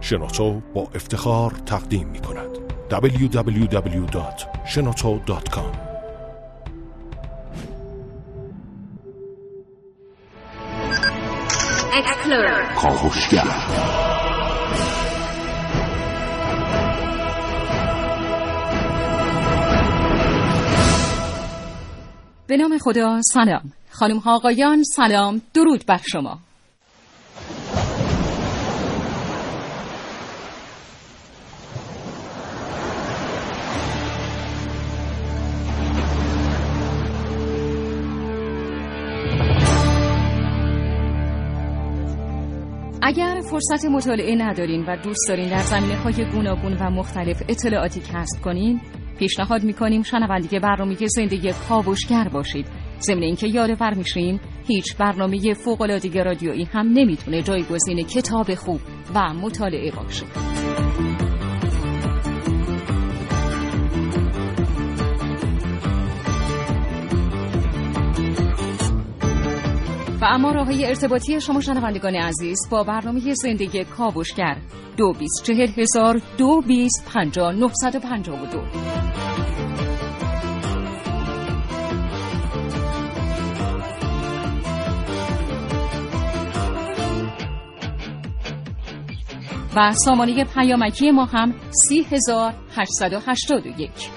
شنوتو با افتخار تقدیم می کند. www.shenoto.com به نام خدا سلام. خانم ها آقایان سلام. درود بر شما. فرصت مطالعه ندارین و دوست دارین در زمینه های گوناگون و مختلف اطلاعاتی کسب کنین پیشنهاد می‌کنیم شنونده برنامه زندگی کاوشگر باشید. ضمن اینکه یادآور میشیم هیچ برنامه فوق‌العاده رادیویی هم نمی‌تونه جایگزین کتاب خوب و مطالعه باشه. و اما راه ارتباطی شما شنوندگان عزیز با برنامه زندگی کاوشگر. دو بیست چهل هزار دو بیست پنجا پنجا و دو. و سامانه پیامکی ما هم سی هزار هشتصد و هشتاد و یک.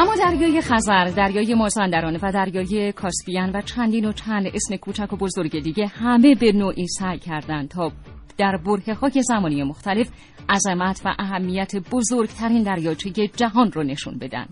اما دریای خزر، دریای مازندران و دریای کاسپیان و چندین و چند اسم کوچک و بزرگ دیگه همه به نوعی سعی کردند تا در بره های زمانی مختلف عظمت و اهمیت بزرگترین دریاچه جهان رو نشون بدن.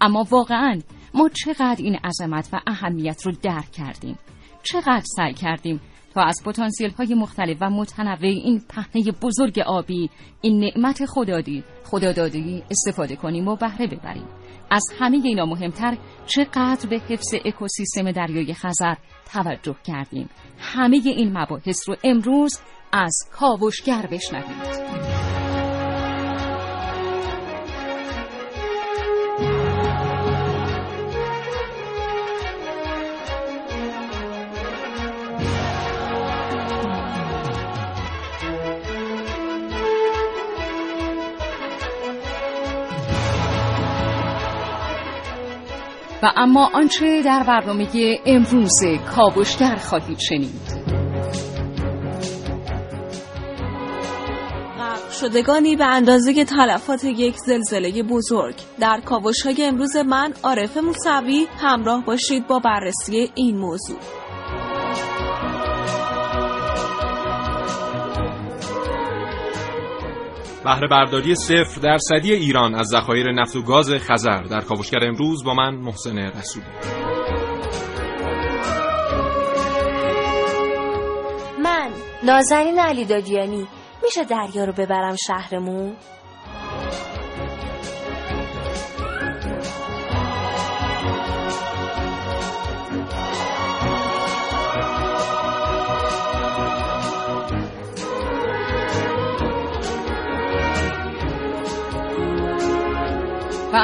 اما واقعا ما چقدر این عظمت و اهمیت رو درک کردیم؟ چقدر سعی کردیم تا از پتانسیل های مختلف و متنوع این پهنه بزرگ آبی این نعمت خدادی خدادادی استفاده کنیم و بهره ببریم؟ از همه اینا مهمتر چقدر به حفظ اکوسیستم دریای خزر توجه کردیم. همه این مباحث رو امروز از کاوشگر بشنوید. و اما آنچه در برنامه امروز کاوشگر خواهید شنید. شدگانی به اندازه تلفات یک زلزله بزرگ. در کاوش های امروز من عارف موسوی همراه باشید با بررسی این موضوع. بهره برداری صفر درصدی ایران از ذخایر نفت و گاز خزر. در کاوشگر امروز با من محسن رسولی. من نازنین علی دادیانی میشه دریا رو ببرم شهرمون؟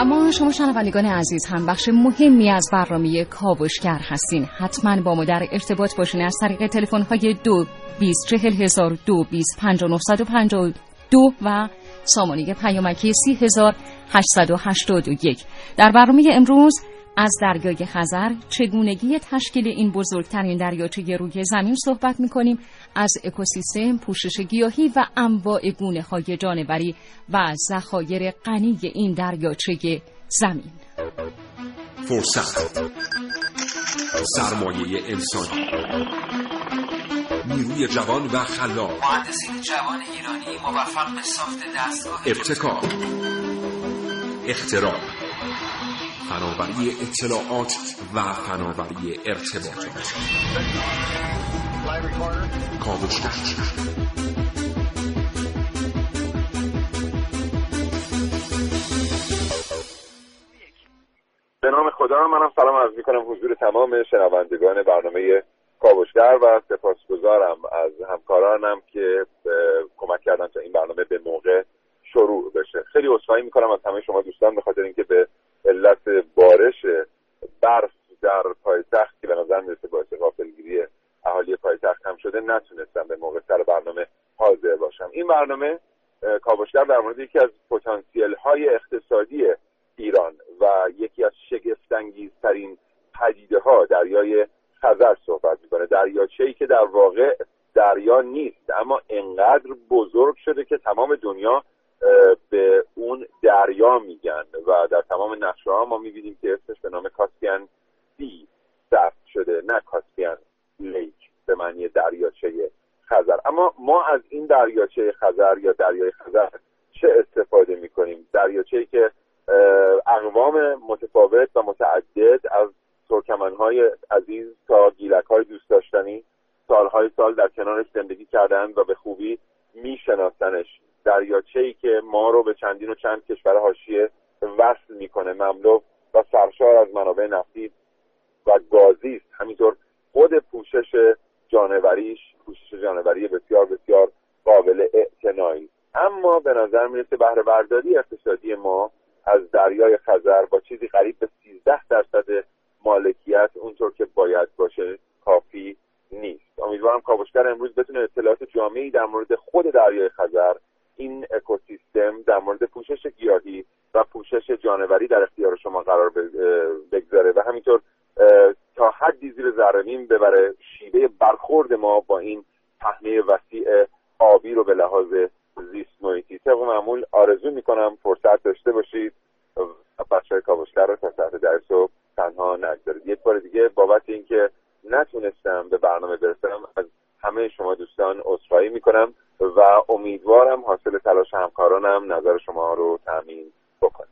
اما شما شنوندگان عزیز هم بخش مهمی از برنامه کاوشگر هستین. حتما با ما در ارتباط باشین از طریق تلفن های دو بیست چهل هزار دو بیست پنجا نفصد و پنجا دو و سامانه پیامکی سی هزار هشتصد و هشتاد و یک. در برنامه امروز از دریای خزر چگونگی تشکیل این بزرگترین دریاچه روی زمین صحبت می‌کنیم. از اکوسیستم پوشش گیاهی و انواع گونه های جانوری و ذخایر غنی این دریاچه زمین. فرصت. سرمایه انسانی. نیروی جوان و خلاق. مهندسین جوان ایرانی موفق به ساخت دستگاه ابتکار. اختراع. فناوری اطلاعات و فناوری ارتباطات به نام خدا منم سلام عرض می‌کنم حضور تمام شنوندگان برنامه کاوشگر و سپاسگزارم از همکارانم که کمک کردن تا این برنامه به موقع شروع بشه. خیلی عذرخواهی می‌کنم از همه شما دوستان به خاطر اینکه به علت بارش برف در پایتخت که به نظر می‌رسه باعث غافلگیری اهالی پایتخت هم شده نتونستم به موقع سر برنامه حاضر باشم. این برنامه کاوشگر در مورد یکی از پتانسیل های اقتصادی ایران و یکی از شگفتانگیزترین پدیده ها دریای خزر صحبت می‌کنه. دریاچه ای که در واقع دریا نیست اما انقدر بزرگ شده که تمام دنیا به اون دریا میگن و در تمام نقشه ها ما می‌بینیم که اسمش به نام کاسپیان سی ثبت شده نه کاسپیان لیک به معنی دریاچه خزر. اما ما از این دریاچه خزر یا دریای خزر چه استفاده می‌کنیم؟ دریاچه که اقوام متفاوت و متعدد از ترکمنهای عزیز تا گیلک های دوست داشتنی سالهای سال در کنارش زندگی کردند و به خوبی میشناسنش. دریاچه ای که ما رو به چندین و چند کشور حاشیه وصل می‌کنه مملو و سرشار از منابع نفتی و گازی است. همینطور خود پوشش جانوریش پوشش جانوری بسیار بسیار قابل اعتنایی. اما به نظر می‌رسه بهره برداری اقتصادی ما از دریای خزر با چیزی قریب به 13 درصد مالکیت اونطور که باید باشه کافی نیست. امیدوارم کاوشگر امروز بتونه اطلاعات جامعی در مورد خود دریای خزر این اکوسیستم در مورد پوشش گیاهی و پوشش جانوری در اختیار شما قرار بگذاره و همینطور تا حدی زیر ذره ببره شیوه برخورد ما با این پهنه وسیع آبی رو به لحاظ زیست محیطی طبق معمول آرزو می‌کنم فرصت داشته باشید بچه های کاوشگر رو تا ساعت در صبح تنها نگذارید. یک بار دیگه بابت اینکه نتونستم به برنامه برسم از همه شما دوستان عذرخواهی می‌کنم. و امیدوارم حاصل تلاش همکارانم نظر شما رو تامین بکنه.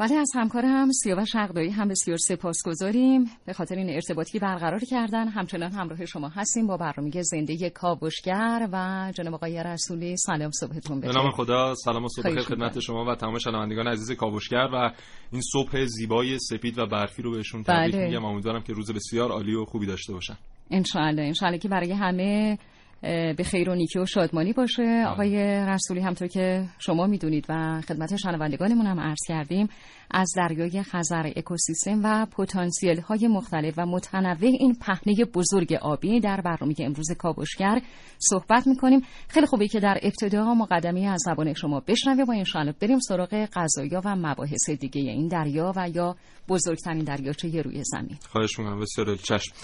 بله از همکار هم سیاوش شقدایی هم بسیار سپاسگزاریم. به خاطر این ارتباطی برقرار کردن همچنان همراه شما هستیم با برنامه زنده کاوشگر و جناب آقای رسولی سلام صبحتون بخیر. نام خدا سلام و صبح بخیر خدمت شما و تمام شنوندگان عزیز کاوشگر و این صبح زیبای سپید و برفی رو بهشون تبریک بله. میگم. امیدوارم که روز بسیار عالی و خوبی داشته باشن. ان شاء که برای همه به خیر و نیکی و شادمانی باشه. آقای رسولی همطور که شما می‌دونید و خدمت شنوندگانمون هم عرض کردیم از دریای خزر اکوسیستم و پتانسیل های مختلف و متنوع این پهنه بزرگ آبی در برنامه امروز کاوشگر صحبت می‌کنیم. خیلی خوبه که در ابتدا مقدمی از زبان شما بشنویم و انشاءالله بریم سراغ قضایا و مباحث دیگه این دریا و یا بزرگترین دریاچه روی زمین. خواهش می‌کنم بسیار چشم.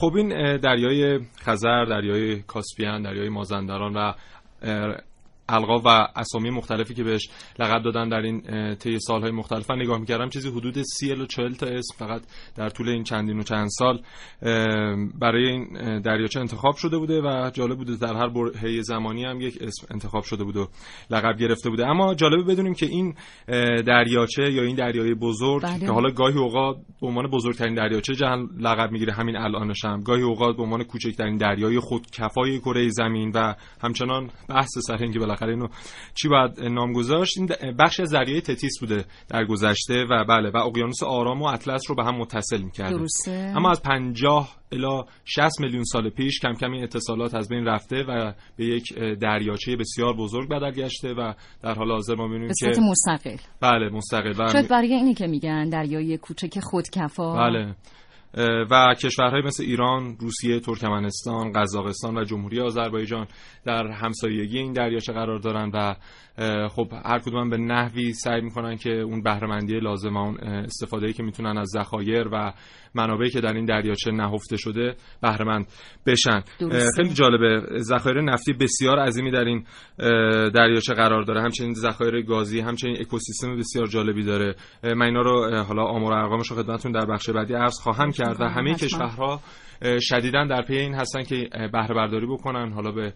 خب این دریای خزر دریای کاسپیان دریای مازندران و القاب و اسامی مختلفی که بهش لقب دادن در این طی سالهای مختلف. نگاه می‌کردم چیزی حدود 30 و 40 تا اسم فقط در طول این چندین و چند سال برای این دریاچه انتخاب شده بوده و جالب بوده در هر برهه زمانی هم یک اسم انتخاب شده بوده و لقب گرفته بوده. اما جالبه بدونیم که این دریاچه یا این دریای بزرگ بله. که حالا گاهی اوقات به عنوان بزرگترین دریاچه جهان لقب می‌گیره همین الانش هم. گاهی اوقات به عنوان کوچکترین دریای خودکفای کره زمین و همچنان بحث سر اینکه بالاخره اینو چی باید نام گذاشت؟ این بخش از دریای تتیس بوده در گذشته و بله و اقیانوس آرام و اطلس رو به هم متصل می‌کرده اما از 50 الی 60 میلیون سال پیش کم کم این اتصالات از بین رفته و به یک دریاچه بسیار بزرگ بدل گشته و در حال حاضر ما می‌بینیم که مستقل. بله مستقل. شاید برای اینی که میگن دریای کوچک خودکفا. بله. و کشورهای مثل ایران، روسیه، ترکمنستان، قزاقستان و جمهوری آذربایجان در همسایگی این دریاچه قرار دارن و خب هر کدوم به نحوی سعی می‌کنن که اون بهرهمندی لازم اون استفاده که می‌تونن از ذخایر و منابعی که در این دریاچه نهفته شده بهرهمند بشن. خیلی جالبه ذخایر نفتی بسیار عظیمی در این دریاچه قرار داره. همچنین ذخایر گازی همچنین اکوسیستم بسیار جالبی داره. من اینا رو حالا آمار و ارقامش رو خدمتتون در بخش بعدی عرض خواهم کرد و همه کشورها شدیدا در پی این هستن که بهره برداری بکنن. حالا به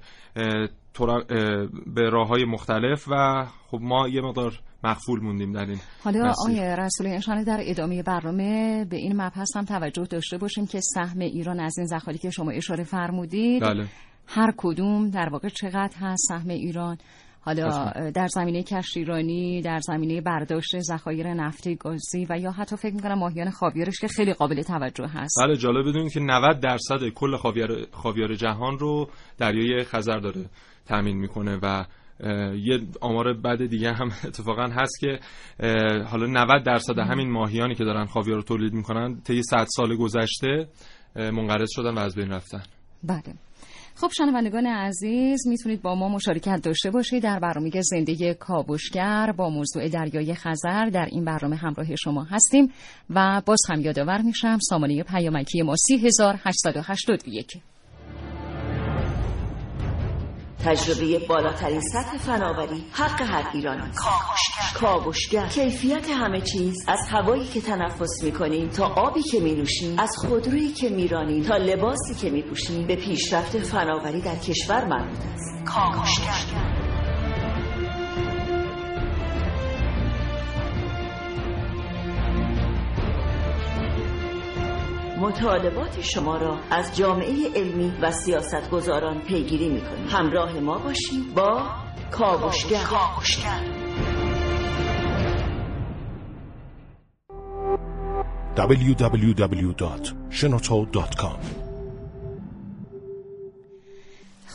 به راه های مختلف و خب ما یه مقدار مخفول موندیم در این حالا آقای رسول انشانه در ادامه برنامه به این مبحث هم توجه داشته باشیم که سهم ایران از این زخالی که شما اشاره فرمودید بله. هر کدوم در واقع چقدر هست سهم ایران حالا. در زمینه کشتیرانی در زمینه برداشت ذخایر نفتی گازی و یا حتی فکر می‌کنم ماهیان خاویارش که خیلی قابل توجه هست بله جالب بدونید که 90 درصد کل خاویار خاویار جهان رو دریای خزر داره تامین می‌کنه و یه آمار بد دیگه هم اتفاقا هست که حالا 90 درصد همین ماهیانی که دارن خاویار رو تولید می‌کنن طی 100 سال گذشته منقرض شدن و از بین رفتن. بله. خب شنوندگان عزیز می‌تونید با ما مشارکت داشته باشید در برنامه زندگی کاوشگر با موضوع دریای خزر در این برنامه همراه شما هستیم و باز هم یادآور میشم سامانه پیامکی ما 3881 تجربه بالاترین سطح فناوری حق هر ایرانی کاوشگر. کیفیت همه چیز از هوایی که تنفس می‌کنیم تا آبی که مینوشیم از خودرویی که میرانیم تا لباسی که میپوشیم به پیشرفت فناوری در کشور مربوط است. کاوشگر. مطالبات شما را از جامعه علمی و سیاستگزاران پیگیری می‌کنیم. همراه ما باشید با کاوشگر. www.shenoto.com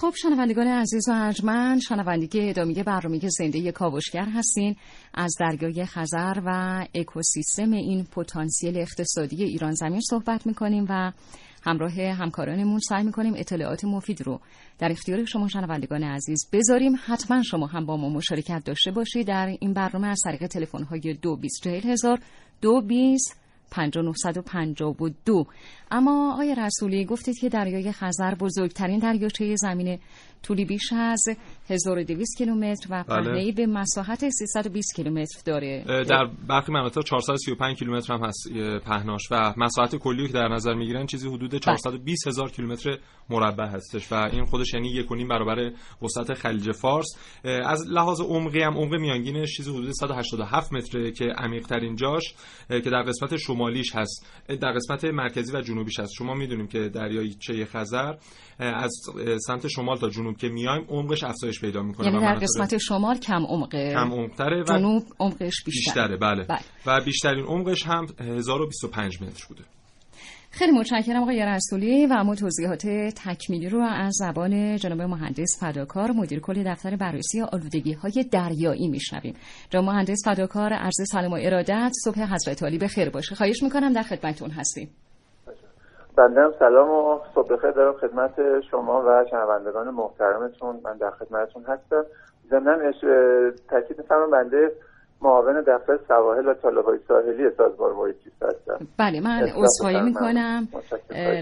خب شنوندگان عزیز و ارجمند شنوندگی ادامه برنامه زنده کاوشگر هستین. از دریای خزر و اکوسیستم این پتانسیل اقتصادی ایران زمین صحبت می‌کنیم و همراه همکارانمون سعی می‌کنیم اطلاعات مفید رو در اختیار شما شنوندگان عزیز بذاریم. حتما شما هم با ما مشارکت داشته باشید در این برنامه از طریق تلفن های دو بیست هزار دو بیست 5952 اما آقای رسولی گفتید که دریای خزر بزرگترین دریاچه زمین طولی بیش از 1200 کیلومتر و بله. پهنه‌ای به مساحت 320 کیلومتر داره. در برخی مناطق 435 کیلومتر هم هست پهناش و مساحت کلی که در نظر می‌گیرن چیزی حدود 420 هزار کیلومتر مربع هستش و این خودش یعنی یک و نیم برابر وسعت خلیج فارس. از لحاظ عمقی هم عمق میانگینش چیزی حدود 187 متره که عمیق ترین جاش که در قسمت شمالیش هست در قسمت مرکزی و جنوبیش هست. شما می‌دونیم که دریایچه خزر اه، از سمت شمال تا جنوب که میایم عمقش افزایش پیدا می‌کنه یعنی در قسمت شمال کم عمقه کم عمق‌تره و جنوب عمقش بیشتر. بیشتره بله. بله. و بیشترین عمقش هم 1025 متر بوده. خیلی متشکرم آقای رسولی و اما توضیحات تکمیلی رو از زبان جناب مهندس فداکار مدیر کل دفتر بررسی آلودگی های دریایی میشنویم. جناب مهندس فداکار عرض سلام و ارادت صبح حضرت عالی به خیر باشه. خواهش می‌کنم در خدمتتون هستیم. بنده سلام و صبح بخیر دارم خدمت شما و شنوندگان محترمتون. من در خدمتتون هستم. ضمن تاکید می‌فرمام بنده معاون دفتر سواحل و طالب‌های ساحلی سازمان محیط زیست هستم. بله من عذرخواهی. می‌کنم.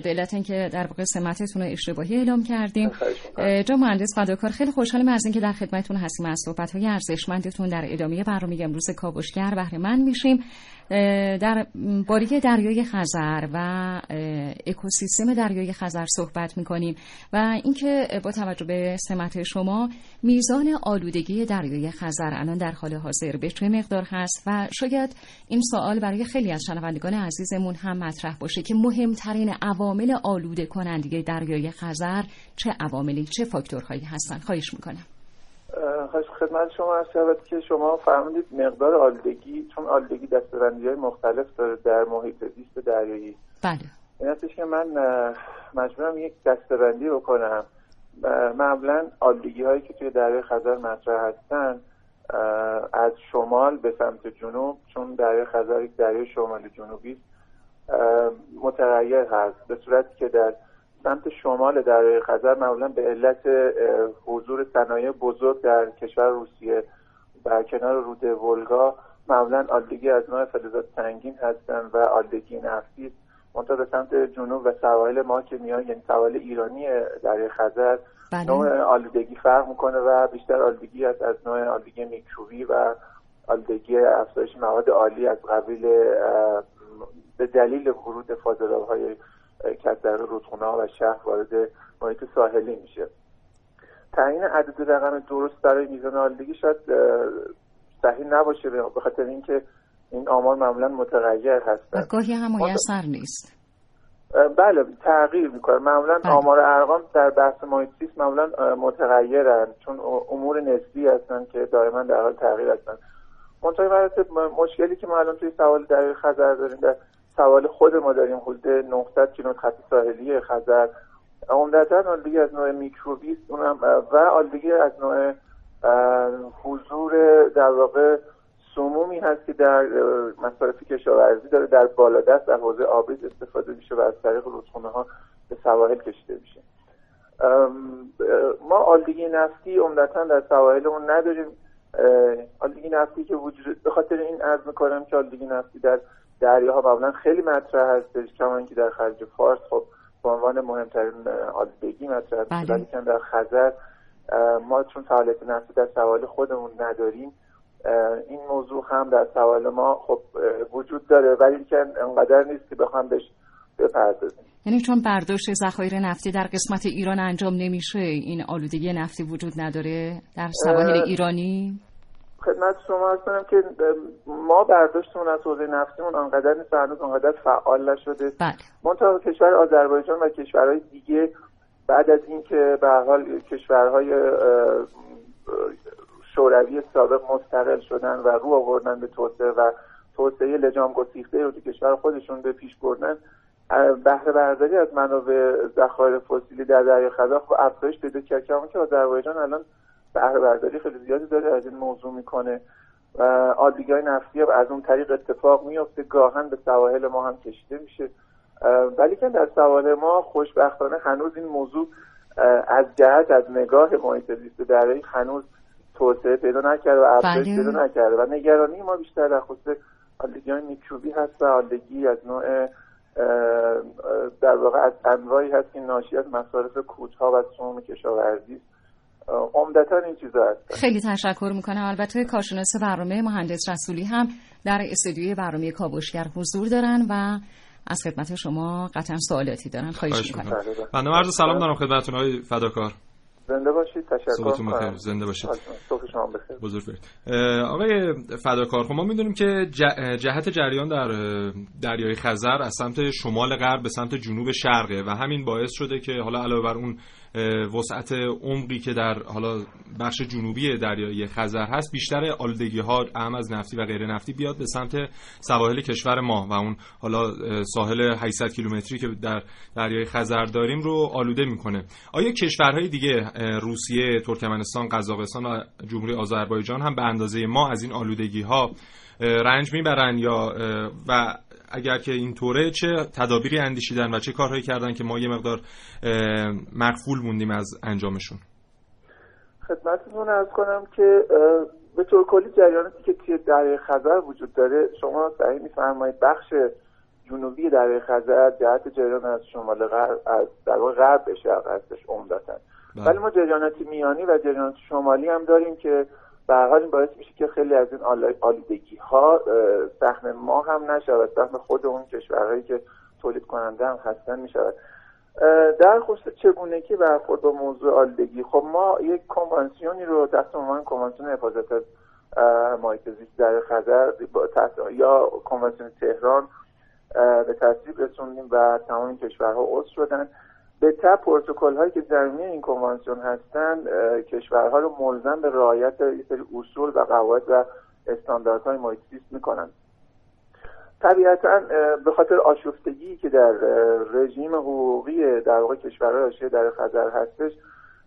به علت اینکه در واقع سمتتون رو اشتباهی اعلام کردیم. می‌کنم. جناب مهندس فداکار خیلی خوشحالم از اینکه در خدمتتون هستیم. از صحبت های ارزشمندتون در ادامه برنامه امروز کاوشگر بهره مند میشیم. در باری دریای خزر و اکوسیستم دریای خزر صحبت می‌کنیم و اینکه با توجه به سمت شما میزان آلودگی دریای خزر الان در حال حاضر به چه مقدار هست و شاید این سوال برای خیلی از شنوندگان عزیزمون هم مطرح باشه که مهمترین عوامل آلوده کننده دریای خزر چه عواملی چه فاکتورهایی هستن. خواهش می‌کنم. خدمت شما از شود که شما فرمودید مقدار آلودگی چون آلودگی دستبندی های مختلف داره در محیط زیست دریایی. بله. این هستش که من مجبورم یک دستبندی بکنم. معمولا آلودگی هایی که توی دریای خزر مطرح هستن از شمال به سمت جنوب چون دریای خزر یک دریای شمال جنوبی متغیر هست. به صورتی که در سمت شمال دریای خزر معمولا به علت حضور صنایع بزرگ در کشور روسیه در کنار رود ولگا معمولا آلودگی از نوع فلزات سنگین هستند و آلودگی نفتی است. منتها به سمت جنوب و سواحل ما که میان یعنی سواحل ایرانی دریای خزر بله. نوع آلودگی فرق می‌کنه و بیشتر آلودگی است از نوع آلودگی میکروبی و آلودگی افزایش مواد عالی از قبیل به دلیل ورود فاضلاب های کدر رودخونه ها و شهر وارد محیط ساحلی میشه. تعیین عدد رقم درست برای میزان آلودگی شاید صحیح نباشه به خاطر اینکه این آمار معمولا متغیر هستن. گاهی هم میسر نیست. بله تغییر می‌کنه. معمولا بله. آمار ارقام در بحث محیط زیست معمولا متغیرن چون امور نسبی هستن که دائما در حال تغییر هستن. مراتب مشکلی که ما الان توی سوال دریای خزر داریم در سوال خود ما داریم حدود 900 کیلومتر خط ساحلی خزر. عمدتا آلودگی از نوع میکروبی است اونم و آلودگی از نوع حضور در واقع سمومی هست که در مصارف کشاورزی داره در بالادست در حوزه آبریز استفاده میشه و از طریق رودخونه ها به سواحل کشیده میشه. ما آلودگی نفتی عمدتا در سواحلمون نداریم. آلودگی نفتی که وجود به خاطر این عرض می‌کنم که آلودگی نفتی در دریاها معمولا خیلی مطرح هستش کما اینکه در خلیج فارس خب به عنوان مهمترین آلودگی مطرح هست. ولی در خزر ما چون فعالیت نفتی در سواحل خودمون نداریم این موضوع هم در سوال ما خب وجود داره. ولی که انقدر نیست که بخوام بهش بپردازیم. یعنی چون برداشت ذخایر نفتی در قسمت ایران انجام نمیشه این آلودگی نفتی وجود نداره؟ در سواحل ایرانی؟ خدمت شما هست کنم که ما برداشتمون از حوزه نفتیمون انقدر نیست هنوز انقدر فعال نشده. بله. منتها کشور آذربایجان و کشورهای دیگه بعد از اینکه به حال کشورهای شوروی سابق مستقل شدن و رو آوردن به توسعه و توسعه لجام گسیخته رو تو کشور خودشون به پیش بردن بهره برداری از منابع ذخایر فسیلی در دریای خزر خب افزایش پیدا کرد. که آذربایجان الان بهره برداری خیلی زیادی داره از این موضوع می‌کنه و های نفتی از اون طریق اتفاق میفته گاهن به سواحل ما هم کشیده میشه ولی که در سواحل ما خوشبختانه هنوز این موضوع از جهت از نگاه محیط زیست دریایی هنوز توسعه پیدا نکرده و افزایش بله. پیدا نکرده و نگرانی ما بیشتر در خصوص آلودگی های میکروبی هست و آلودگی از نوع در واقع از انواعی هست که ناشی از مصارف کوتاه و سموم کشاورزی است عمدتا این چیزا هست. خیلی تشکر می‌کنم. البته کارشناس برنامه مهندس رسولی هم در استودیوی برنامه کاوشگر حضور دارن و از خدمت شما قطعا سوالاتی دارن. خواهش می‌کنم. بنده عرض سلام دارم خدمتتون آقای فداکار. زنده باشید. تشکر بخیر. می‌کنم. زنده باشید. صبح شما بخیر. بزرگ برید آقای فداکار خب ما می‌دونیم که ج- جهت جریان در دریای خزر از سمت شمال غرب به سمت جنوب شرقه و همین باعث شده که حالا علاوه بر اون وسعت عمقی که در حالا بخش جنوبی دریای خزر هست بیشتر آلودگی ها اهم از نفتی و غیر نفتی بیاد به سمت سواحل کشور ما و اون حالا ساحل 800 کیلومتری که در دریای خزر داریم رو آلوده می‌کنه. آیا کشورهای دیگه روسیه، ترکمنستان، قزاقستان و جمهوری آذربایجان هم به اندازه ما از این آلودگی ها رنج می‌برن یا و اگر که اینطوره چه تدابیری اندیشیدن و چه کارهایی کردن که ما یه مقدار مغفول موندیم از انجامشون؟ خدمتتون ارز کنم که به طور کلی جریاناتی که توی دریای خزر وجود داره شما صحیح میفرمایید بخش جنوبی دریای خزر جهت جریان از شمال غرب از در غرب به شرق هستش عمدتا. ولی ما جریانات میانی و جریانات شمالی هم داریم که به حال این باعث میشه که خیلی از این آلودگی ها سهم ما هم نشود سهم خود اون کشورهایی که تولید کننده هم هستن می‌شود. در خصوص چگونگی برخورد با موضوع آلودگی؟ خب ما یک کنوانسیونی رو تحت عنوان کنوانسیون حفاظت از محیط زیست در خزر یا کنوانسیون تهران به تصویب رسوندیم و تمام کشورها عضو شدن. به تب پروتکل هایی که زمینی این کنوانسیون هستند کشورها رو ملزم به رعایت یک سری اصول و قواعد و استانداردهای محیط زیست می‌کنند طبیعتا به خاطر آشفتگی که در رژیم حقوقی در واقع کشورهای در خزر هستش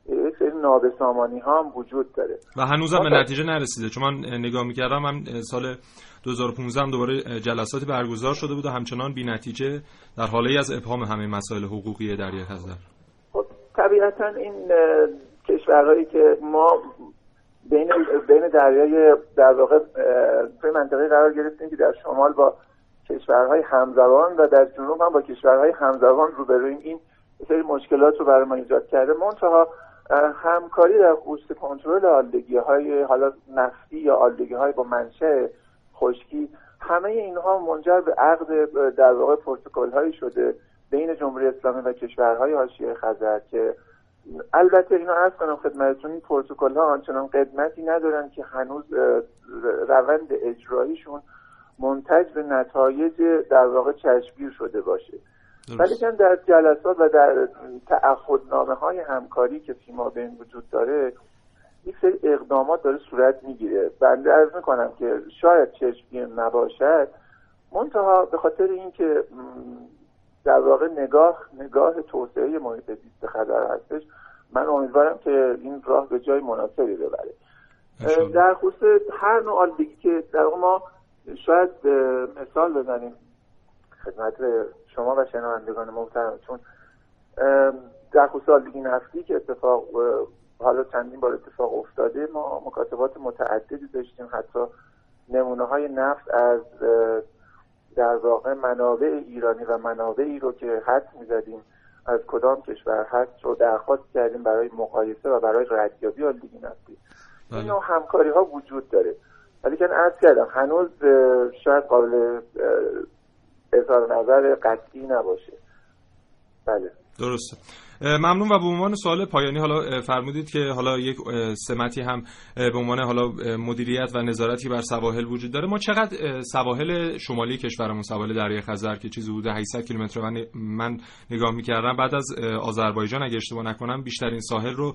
یک سری نابسامانی ها هم وجود داره. و هنوزم به نتیجه نرسیده. چون من نگاه می‌کردم هم سال 2015 هم دوباره جلساتی برگزار شده بود و همچنان بی نتیجه در حاله از ابهام همه مسائل حقوقی دریای خزر خب طبیعتا این کشورهایی که ما بین بین دریای در واقع توی منطقه قرار گرفتیم که در شمال با کشورهای همزبان و در جنوب هم با کشورهای همزبان روبرویم. این سری مشکلات رو برای ما ایجاد کرده. منتها همکاری در خصوص کنترل آلودگی های حالا نفتی یا آلودگی های با منشأ خشکی همه اینها منجر به عقد در واقع پروتکل هایی شده بین جمهوری اسلامی و کشورهای حاشیه خزر که البته اینو عرض کنم خدمتتون این پروتکل ها آنچنان قدمتی ندارن که هنوز روند اجراییشون منتج به نتایج در واقع چشمگیر شده باشه. ولی در جلسات و در تعهدنامه های همکاری که فیما بین وجود داره یک سری اقدامات داره صورت می‌گیره. بنده ارز می‌کنم که شاید چشمگیر نباشد. منتها به خاطر اینکه در واقع نگاه نگاه توسعه محیط زیست خطر هستش من امیدوارم که این راه به جای مناسبی ببره. در خصوص هر نوع آلودگی که در ما شاید مثال بزنیم خدمت شما و شنوندگان محترم چون در خصوص آلودگی نفتی که اتفاق حالا چندین بار اتفاق افتاده ما مکاتبات متعددی داشتیم حتی نمونه های نفت از در واقع منابع ایرانی و منابعی رو که حد می‌زدیم از کدام کشور هست رو درخواست کردیم برای مقایسه و برای ردیابی آلودگی نفتی این بله. نوع همکاری ها وجود داره ولی که عرض کردم هنوز شاید قابل اظهار نظر قطعی نباشه. بله. درسته. ممنون و به عنوان سوال پایانی حالا فرمودید که حالا یک سمتی هم به عنوان حالا مدیریت و نظارتی بر سواحل وجود داره. ما چقدر سواحل شمالی کشورمون سواحل دریای خزر که چیزی حدود 800 کیلومتر و من نگاه می‌کردم بعد از آذربایجان اگه اشتباه نکنم بیشترین ساحل رو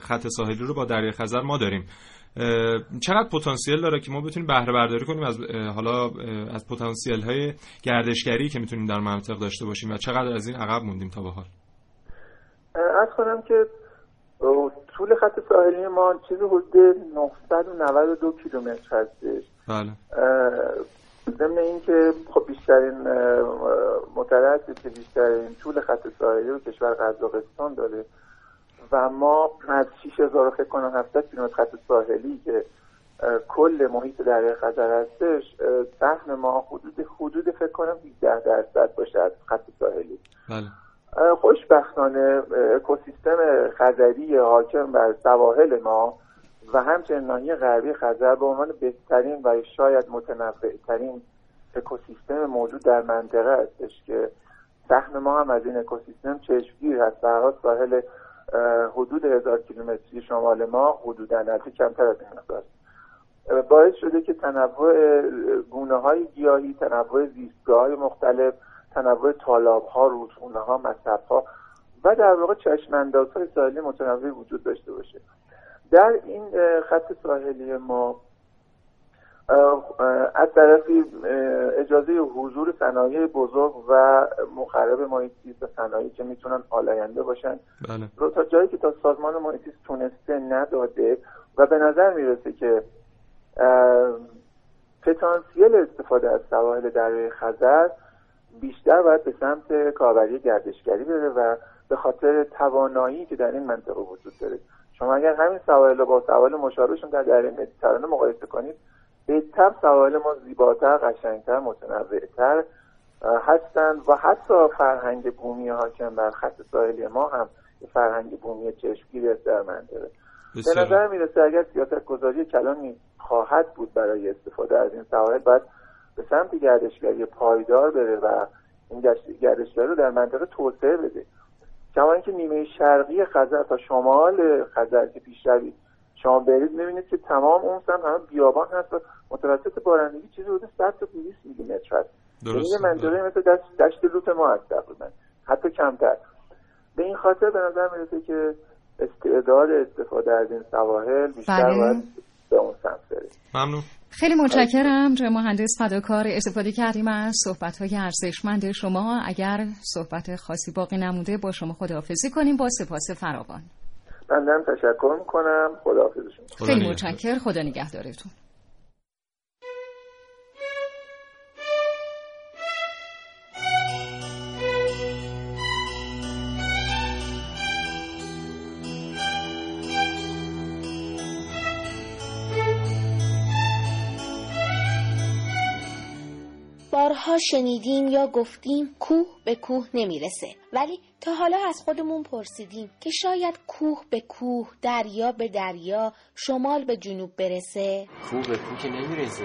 خط ساحلی رو با دریای خزر ما داریم. چقدر پتانسیل داره که ما بتونیم بهره برداری کنیم از حالا از پتانسیل های گردشگری که می‌تونیم در منطقه داشته باشیم و چقدر از این عقب موندیم تا به حال؟ از کنم که طول خط ساحلی ما چیز حدود 992 کیلومتر هستش. بله. ضمن اینکه خب بیشترین مترسی که بیشترین طول خط ساحلی رو کشور قزاقستان داره و ما از 6000 فکر کنم 700 کیلومتر خط ساحلی که کل محیط دریای خزر هستش سهم ما حدود حدود فکر کنم 18 درصد باشه از خط ساحلی. بله. خوشبختانه اکوسیستم خزری حاکم بر سواحل ما و همچنین ناحیه غربی خزر به عنوان بهترین و شاید متنوعترین اکوسیستم موجود در منطقه هستش که سهم ما هم از این اکوسیستم چشمگیر هست. برای ساحل حدود هزار کیلومتری شمال ما حدودا البته کمتر از این مقدار باعث شده که تنوع گونه های گیاهی تنوع زیستگاه های مختلف تنوع طالاب ها رودخونه ها مصب ها و در واقع چشم انداز های ساحلی متنوع وجود داشته باشه. در این خط ساحلی ما از طرفی اجازه حضور صنایع بزرگ و مخرب محیط و صنایعی که می‌تونن آلاینده باشن بله. رو تا جایی که تا سازمان محیط تونسته نداده و به نظر می‌رسه که پتانسیل استفاده از سواحل دریای خزر بیشتر باید به سمت کاربری گردشگری بره و به خاطر توانایی که در این منطقه وجود داره شما اگر همین سواحل با سواحل مشابهشون در دریای مدیترانه مقایسه کنید بهتر سواحل ما زیباتر قشنگتر متنوعتر هستند و حتی فرهنگ بومی حاکم بر خط ساحلی ما هم فرهنگ بومی چشمگیر در منطقه. به نظر می‌رسه اگر سیاست گذاری کلانی خواهد بود برای استفاده از این سواحل باید به سمت گردشگری پایدار بره و این گردشگری رو در منطقه توسعه بده. کما اینکه نیمه شرقی خزر تا شمال خزر که پیش روید. شما برید می‌بینید که تمام اون سم همه بیابان هست و متوسط بارندگی چیزی حدود 100 تا 200 میلی متر هست. درست یه منطقه مثل دشت, دشت لوت ما هست تقریبا. حتی کمتر. به این خاطر به نظر می‌رسه که استعداد استفاده از این سواحل بیشتر بله. باید به اون سمت بره ممنون. خیلی متشکرم. جناب مهندس فداکار استفاده کردیم از صحبت های ارزشمند شما. اگر صحبت خاصی باقی نمونده با شما خداحافظی کنیم. با سپاس فراوان. بندم تشکر می‌کنم. خداحافظ. شما خیلی متشکر خدا نگهدارتون. بارها شنیدیم یا گفتیم کوه به کوه نمی‌رسه. ولی تا حالا از خودمون پرسیدیم که شاید کوه به کوه دریا به دریا شمال به جنوب برسه. کوه به کوه که نمی‌رسه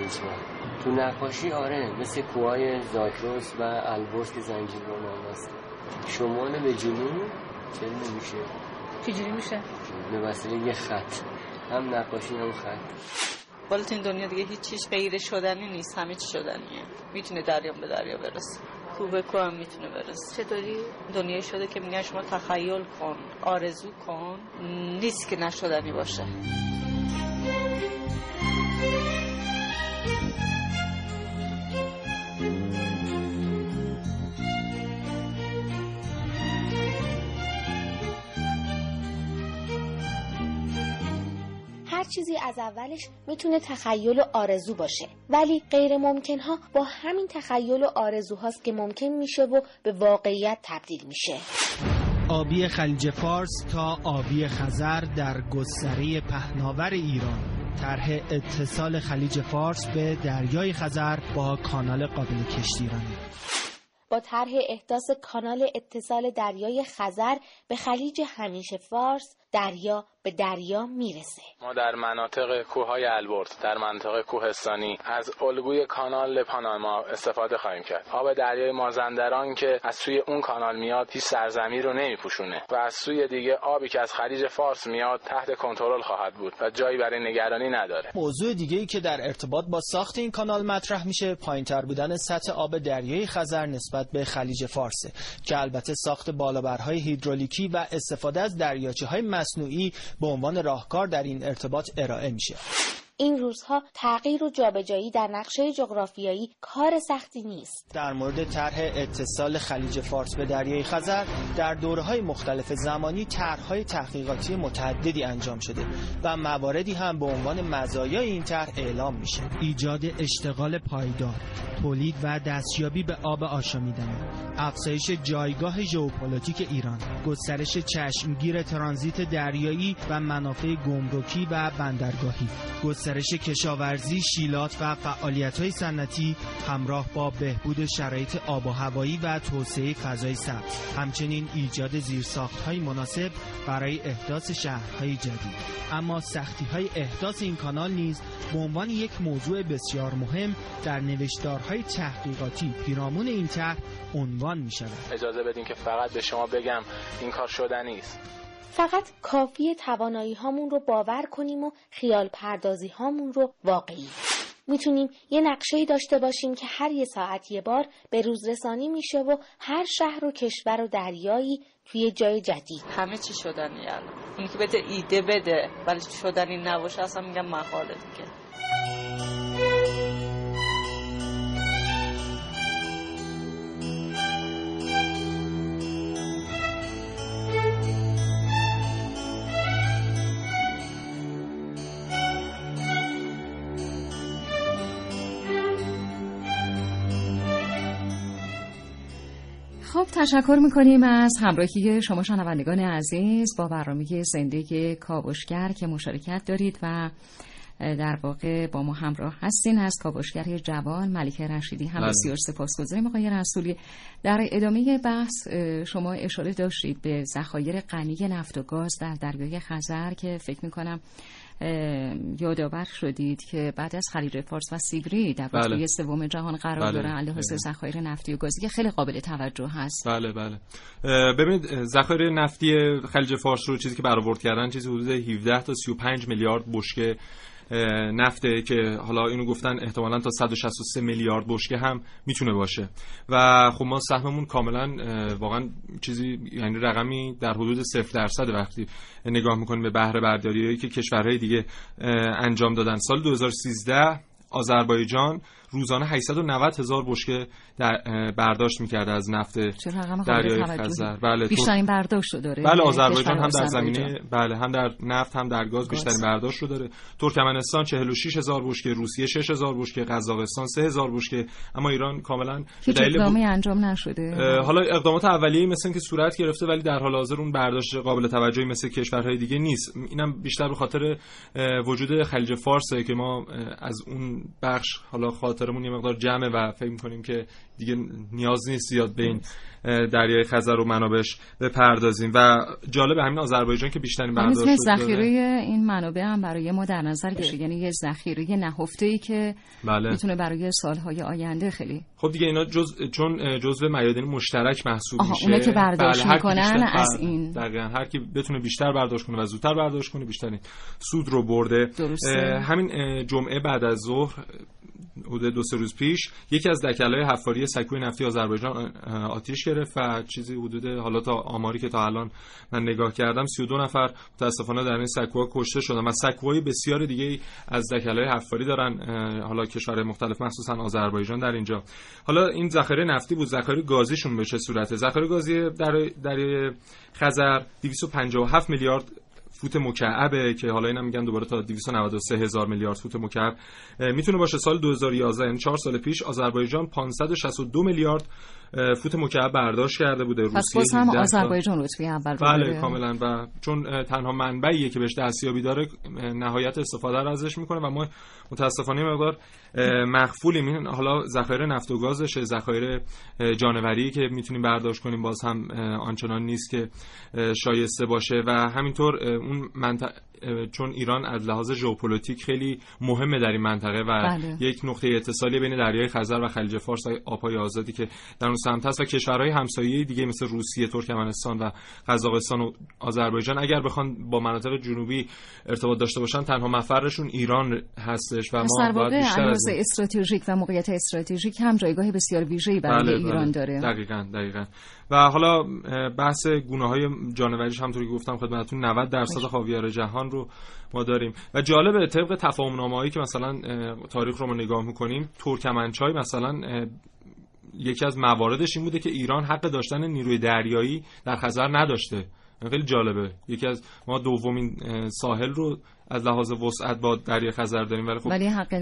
تو نقاشی آره مثل کوهای زاکروس و البرز که زنجیر است شمال به جنوب؟ چه نمیشه چجوری میشه؟ به وسیله یه خط. هم نقاشی هم خط. بالا تو این دنیا دیگه هیچ چیز غیر شدنی نیست. همه چی شدنیه. می‌تونه دریا به دریا برسه. کوه به کوه هم می‌تونه برسه. چطوری؟ دنیای شده که میگن شما تخیل کن آرزو کن. نیست که نشدنی باشه. چیزی از اولش می‌تونه تخیل و آرزو باشه. ولی غیر ممکن ها با همین تخیل و آرزوهاست که ممکن میشه و به واقعیت تبدیل میشه. آبی خلیج فارس تا آبی خزر در گستره پهناور ایران. طرح اتصال خلیج فارس به دریای خزر با کانال قابل کشتیرانی. با طرح احداث کانال اتصال دریای خزر به خلیج همیشه فارس دریا به دریا می‌رسه. ما در مناطق کوههای البرز در منطقه کوهستانی از الگوی کانال پاناما استفاده خواهیم کرد. آب دریای مازندران که از سوی اون کانال میاد هیچ سرزمین رو نمیپوشونه و از سوی دیگه آبی که از خلیج فارس میاد تحت کنترل خواهد بود و جایی برای نگرانی نداره. موضوع دیگه ای که در ارتباط با ساخت این کانال مطرح میشه پایینتر بودن سطح آب دریای خزر نسبت به خلیج فارسه که البته ساخت بالابرهای هیدرولیکی و استفاده از دریاچه های مصنوعی به عنوان راهکار در این ارتباط ارائه میشه. این روزها تغییر و جابجایی در نقشه جغرافیایی کار سختی نیست. در مورد طرح اتصال خلیج فارس به دریای خزر در دوره های مختلف زمانی طرحهای تحقیقاتی متعددی انجام شده و مواردی هم به عنوان مزایای این طرح اعلام میشه. ایجاد اشتغال پایدار تولید و دستیابی به آب آشامیدنی افزایش جایگاه ژئوپلیتیک ایران گسترش چشمگیر ترانزیت دریایی و منافع گمرکی و بندرگاهی گسترش کشاورزی شیلات و فعالیت‌های صنعتی همراه با بهبود شرایط آب و هوایی و توسعه فضای سبز. همچنین ایجاد زیرساخت‌های مناسب برای احداث شهرهای جدید. اما سختی‌های احداث این کانال نیز به عنوان یک موضوع بسیار مهم در نوشتارهای تحقیقاتی پیرامون این طرح عنوان می شود. اجازه بدین که فقط به شما بگم این کار شدنی است. فقط کافی توانایی هامون رو باور کنیم و خیال پردازی هامون رو واقعی می‌تونیم یه نقشه داشته باشیم که هر یه ساعت یه بار به روز رسانی میشه و هر شهر و کشور و دریایی توی جای جدید. همه چی شدنی الان. اونی که بده ایده بده ولی شدنی نباشه اصلا میگم محاله دیگه. تشکر می‌کنیم از همراهی شما شنوندگان عزیز با برنامه زندگی کاوشگر که مشارکت دارید و در واقع با ما همراه هستین. از کاوشگر جوان ملکه رشیدی هم بسیار سپاسگزاریم. آقای رسولی در ادامه بحث شما اشاره داشتید به ذخایر غنی نفت و گاز در دریای خزر که فکر می‌کنم یادآور شدید که بعد از خلیج فارس و سیبری در رتبه بله. سوم جهان قرار بله. داره علیه ذخایر نفتی و گازی که خیلی قابل توجه هست بله بله ببینید ذخایر نفتی خلیج فارس رو چیزی که برآورد کردن چیزی حدود 17 تا 35 میلیارد بشکه نفته که حالا اینو گفتن احتمالا تا 163 میلیارد بشکه هم می‌تونه باشه. و خب ما سهممون کاملا واقعا چیزی یعنی رقمی در حدود 0 درصد وقتی نگاه می‌کنیم به بهره برداری که کشورهای دیگه انجام دادن. سال 2013 آذربایجان روزانه 890 هزار بشکه برداشت می‌کرده از نفت دریای خزر. بله بیشترین برداشت رو داره. بله آذربایجان هم در زمینه بله هم در نفت هم در گاز بیشترین برداشت رو داره. ترکمنستان 46 هزار بشکه روسیه 6 هزار بشکه قزاقستان 3 هزار بشکه اما ایران کاملا دلیل اقدامی انجام نشده. حالا اقدامات اولیه مثل اینکه صورت گرفته ولی در حال حاضر اون برداشت قابل توجهی مثل کشورهای دیگه نیست. اینم بیشتر به خاطر وجود خلیج فارسه که ما از اون بخش حالا خاطرمون یه مقدار جمعه و فکر می‌کنیم که دیگه نیاز نیست زیاد به این دریای خزر و منابعش بپردازیم. و جالب همین آذربایجان که بیشترین برداشت مثل ذخیره این منابع هم برای ما در نظر گرفته یعنی یه ذخیره نهفته ای که بله. می‌تونه برای سالهای آینده خیلی خب دیگه اینا جز چون جزء میادین مشترک محسوب میشه. اونا که برداشت بله می‌کنن از این. دقیقاً. هر کی بتونه بیشتر برداشت کنه و زودتر برداشت کنه بیشترین سود رو برده. درسته. همین جمعه بعد از ظهر حدود دو سه روز پیش یکی از دکلای حفاری سکوی نفتی آذربایجان آتیش گرفت و چیزی حدود حالا تا آماری که تا الان من نگاه کردم 32 نفر متاسفانه در این سکوها کشته شدن و سکوهای بسیار دیگه از دکلای حفاری دارن حالا کشورهای مختلف مخصوصا آذربایجان در اینجا. حالا این ذخیره نفتی بود ذخیره گازیشون به چه صورته؟ ذخیره گازی در در خزر 257 میلیارد فوت مکعبه که حالا اینا میگن دوباره تا 293 هزار میلیارد فوت مکعب. می‌تونه باشه سال 2011 یعنی 4 سال پیش آذربایجان 562 میلیارد فوت مکعب برداشت کرده بوده روسیه پس هم آذربایجان رتبه اول بله کاملا. و چون تنها منبعیه که بهش دستیابی داره نهایت استفاده رو ازش می‌کنه و ما متاسفانه مقدار مخفولیم. حالا ذخایر نفت و گازشه ذخایر جانوری که می‌تونیم برداشت کنیم. باز هم آنچنان نیست که شایسته باشه. و همینطور اون منطقه چون ایران از لحاظ ژئوپلیتیک خیلی مهمه در این منطقه و بله. یک نقطه اتصالی بین دریای خزر و خلیج فارس آبهای آزادی که در اون سمت هست و کشورهای همسایه دیگه مثل روسیه، ترکمنستان و قزاقستان و آذربایجان اگر بخوان با مناطق جنوبی ارتباط داشته باشن تنها مفرشون ایران هستش و ما باید بیشتر از استراتژیک و موقعیت استراتژیک هم جایگاه بسیار ویژه‌ای برای بله، ایران بله. داره. دقیقاً دقیقاً. و حالا بحث گونه های جانوریش همطوری که گفتم خدمتتون 90 درصد خاویار جهان رو ما داریم. و جالبه طبق تفاهم نامه‌ای که مثلا تاریخ رو ما نگاه می‌کنیم ترکمنچای مثلا یکی از مواردش این بوده که ایران حق داشتن نیروی دریایی در خزر نداشته. خیلی جالبه. یکی از ما دومین ساحل رو از لحاظ وسعت با دریا خزر داریم ولی خب ولی حق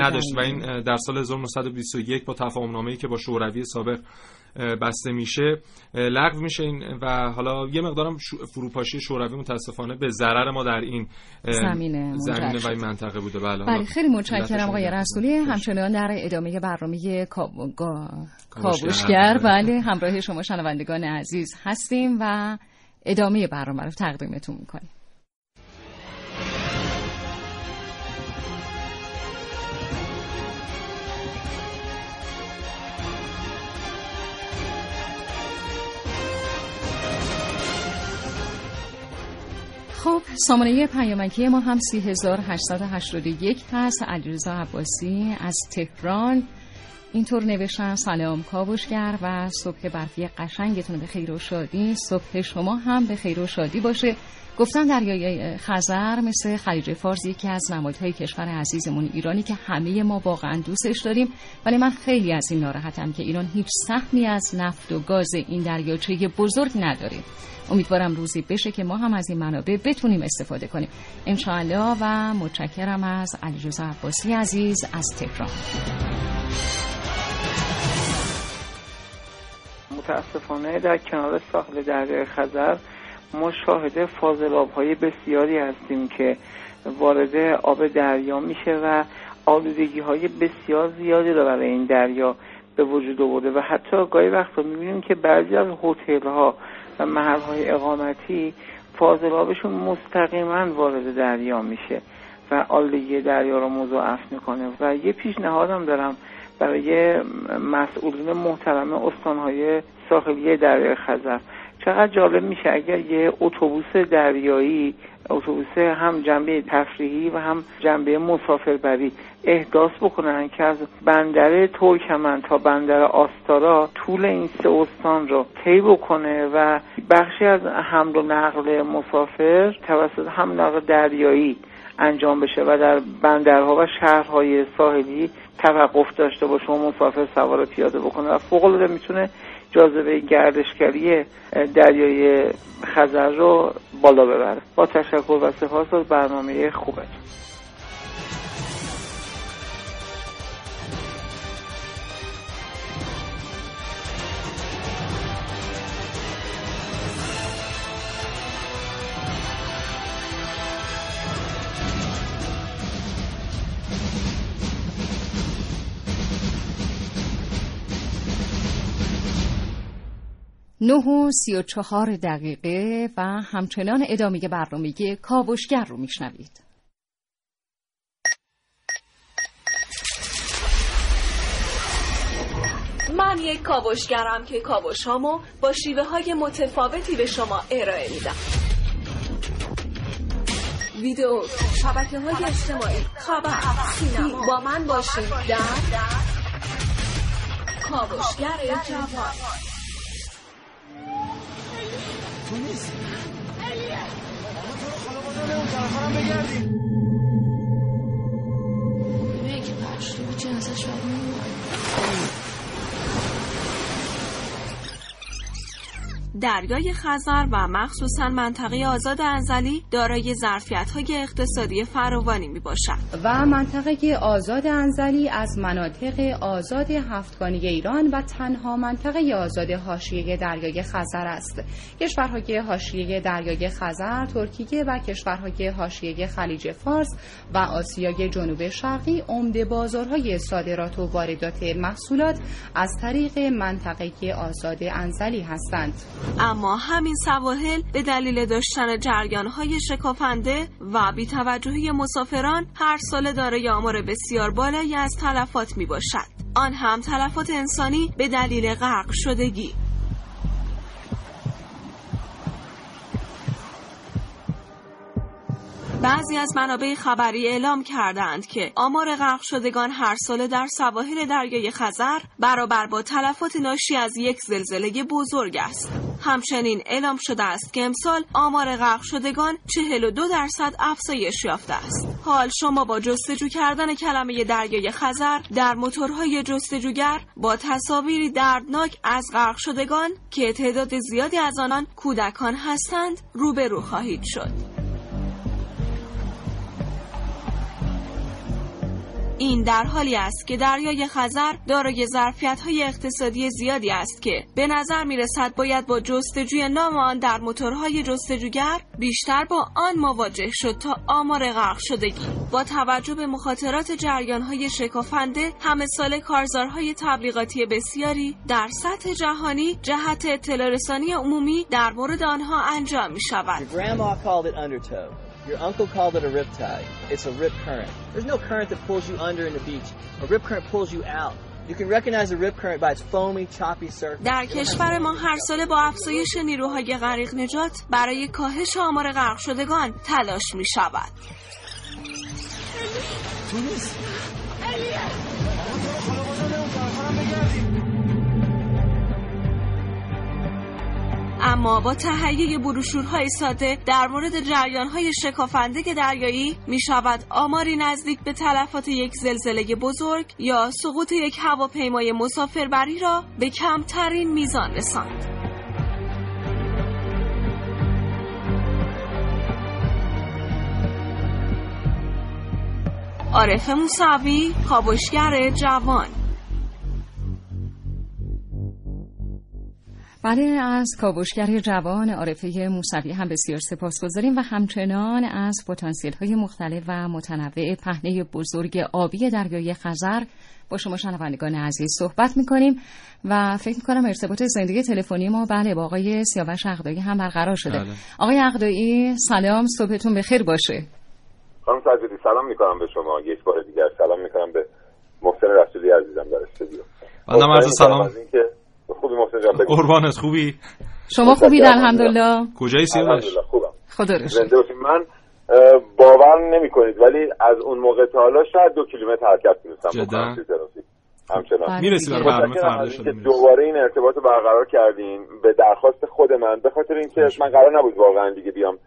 نداشت. و این در سال 1921 با تفاهم نامه‌ای که با شوروی سابق بسته میشه. لغو میشه این و حالا یه مقدارم فروپاشی شوروی متاسفانه به ضرر ما در این زمینه زمینه و این منطقه بوده. بله, بله خیلی متشکرم آقای رسولی. همچنان در ادامه برنامه کاوشگر. بله همراه شما شنوندگان عزیز هستیم و ادامه برنامه رو تقدیمتون می‌کنیم. خب سامانه پیامکی ما هم 3881 هست علیرضا عباسی از تهران. اینطور نوشتن سلام کاوشگر و صبح برفی قشنگتون به خیر و شادی. صبح شما هم به خیر و شادی باشه. گفتن دریای خزر مثل خلیج فارس یکی از نمادهای کشور عزیزمون ایرانی که همه ما واقعا دوستش داریم. ولی من خیلی از این ناراحتم که ایران هیچ سهمی از نفت و گاز این دریاچه بزرگ نداره. امیدوارم روزی بشه که ما هم از این منابع بتونیم استفاده کنیم. انشاءالله و متشکرم از علیرضا عباسی عزیز از تهران. متاسفانه در کنار ساحل دریای خزر ما شاهد فاضلاب های بسیاری هستیم که وارد آب دریا میشه و آلودگی های بسیار زیادی رو برای این دریا به وجود آورده و حتی گاهی وقتا می‌بینیم که بعضی از هتل ها و محل های اقامتی فاضلابشون مستقیما وارد دریا میشه و آلودگی دریا رو مضاعف می‌کنه و یه پیشنهادم دارم برای مسئولین محترم استانهای ساحلی دریای خزر. چقدر جالب میشه اگر یه اتوبوس دریایی اتوبوس هم جنبه تفریحی و هم جنبه مسافربری احداث بکنن که از بندر ترکمن تا بندر آستارا طول این سه استان رو طی بکنه و بخشی از حمل و نقل مسافر توسط هم نقل دریایی انجام بشه و در بندرها و شهرهای ساحلی توقف داشته باشه و مسافر سوار پیاده بکنه. و فوق العاده می‌تونه جاذبه گردشگری دریای خزر رو بالا ببره با تشکر و سپاس از برنامه خوبتون. نه و سی و چهار دقیقه و همچنان ادامه برنامه کاوشگر رو میشنوید. من یک کاوشگرم که کاوشامو با شیوه های متفاوتی به شما ارائه میدم. ویدیو شبکه های اجتماعی خبر سینما. با من باشید در کاوشگر جوان. تو نیست. که پرشتو جنازش دریای خزر و مخصوصا منطقه آزاد انزلی دارای ظرفیت‌های اقتصادی فراوانی می‌باشد. و منطقه آزاد انزلی از مناطق آزاد هفتگانی ایران و تنها منطقه آزاد حاشیه دریای خزر است. کشورهای حاشیه دریای خزر ترکیه و کشورهای حاشیه خلیج فارس و آسیای جنوب شرقی عمده بازارهای صادرات و واردات محصولات از طریق منطقه آزاد انزلی هستند. اما همین سواحل به دلیل داشتن جریانهای شکافنده و بیتوجهی مسافران هر سال دارای آمار بسیار بالایی از تلفات می باشد. آن هم تلفات انسانی به دلیل غرق شدگی بعضی از منابع خبری اعلام کردند که آمار غرق شدگان هر ساله در سواحل دریای خزر برابر با تلفات ناشی از یک زلزله بزرگ است. همچنین اعلام شده است که امسال آمار غرق شدگان 42 درصد افزایش یافته است. حال شما با جستجو کردن کلمه دریای خزر در موتورهای جستجوگر با تصاویری دردناک از غرق شدگان که تعداد زیادی از آنان کودکان هستند روبرو خواهید شد. این در حالی است که دریای خزر دارای ظرفیت های اقتصادی زیادی است که به نظر می رسد باید با جستجوی نام آن در موتورهای جستجوگر بیشتر با آن مواجه شد تا آمار غرق شدگی. با توجه به مخاطرات جریان های شکافنده همه سال کارزارهای تبلیغاتی بسیاری در سطح جهانی جهت اطلاع رسانی عمومی در مورد آنها انجام می شود Your uncle called it a rip tide. It's a rip current. There's no current that pulls you under in the beach. A rip current pulls you out. You can recognize a rip current by its foamy, choppy surface. در کشور ما هر ساله با افزایش نیروهای غریق نجات برای کاهش آمار غرق شدگان تلاش می شود. اما با تهیه بروشورهای ساده در مورد جریانهای شکافنده دریایی می شود آماری نزدیک به تلفات یک زلزله بزرگ یا سقوط یک هواپیمای مسافربری را به کمترین میزان رساند. عارف موسوی کاوشگر جوان بله از کاوشگر جوان عارفه موسوی هم بسیار سپاس گذاریم و همچنان از پتانسیل های مختلف و متنوع پهنه بزرگ آبی دریای خزر با شما شنوندگان عزیز صحبت می‌کنیم و فکر می‌کنم ارتباط زندگی تلفنی ما بله با آقای سیاوش اقدایی هم برقرار شده. بله. آقای اقدایی سلام صبحتون بخیر باشه. خانم سجدی سلام می‌کنم به شما. یک بار دیگر سلام می‌کنم به محسن رسولی عزیزم در استودیو. بنده سلام. خوبی محسن جان قربانت خوبی؟ شما خوبید الحمدلله. کجایی سیاوش؟ خوبم. خدا زنده من باور نمی کنید ولی از اون موقع تا حالا شاید دو کیلومتر حرکت می‌رسم همچنان. می‌رسی برای برنامه فردا شده دوباره این ارتباط برقرار کردیم به درخواست خود من به خاطر اینکه من قرار نبود واقعا دیگه بیام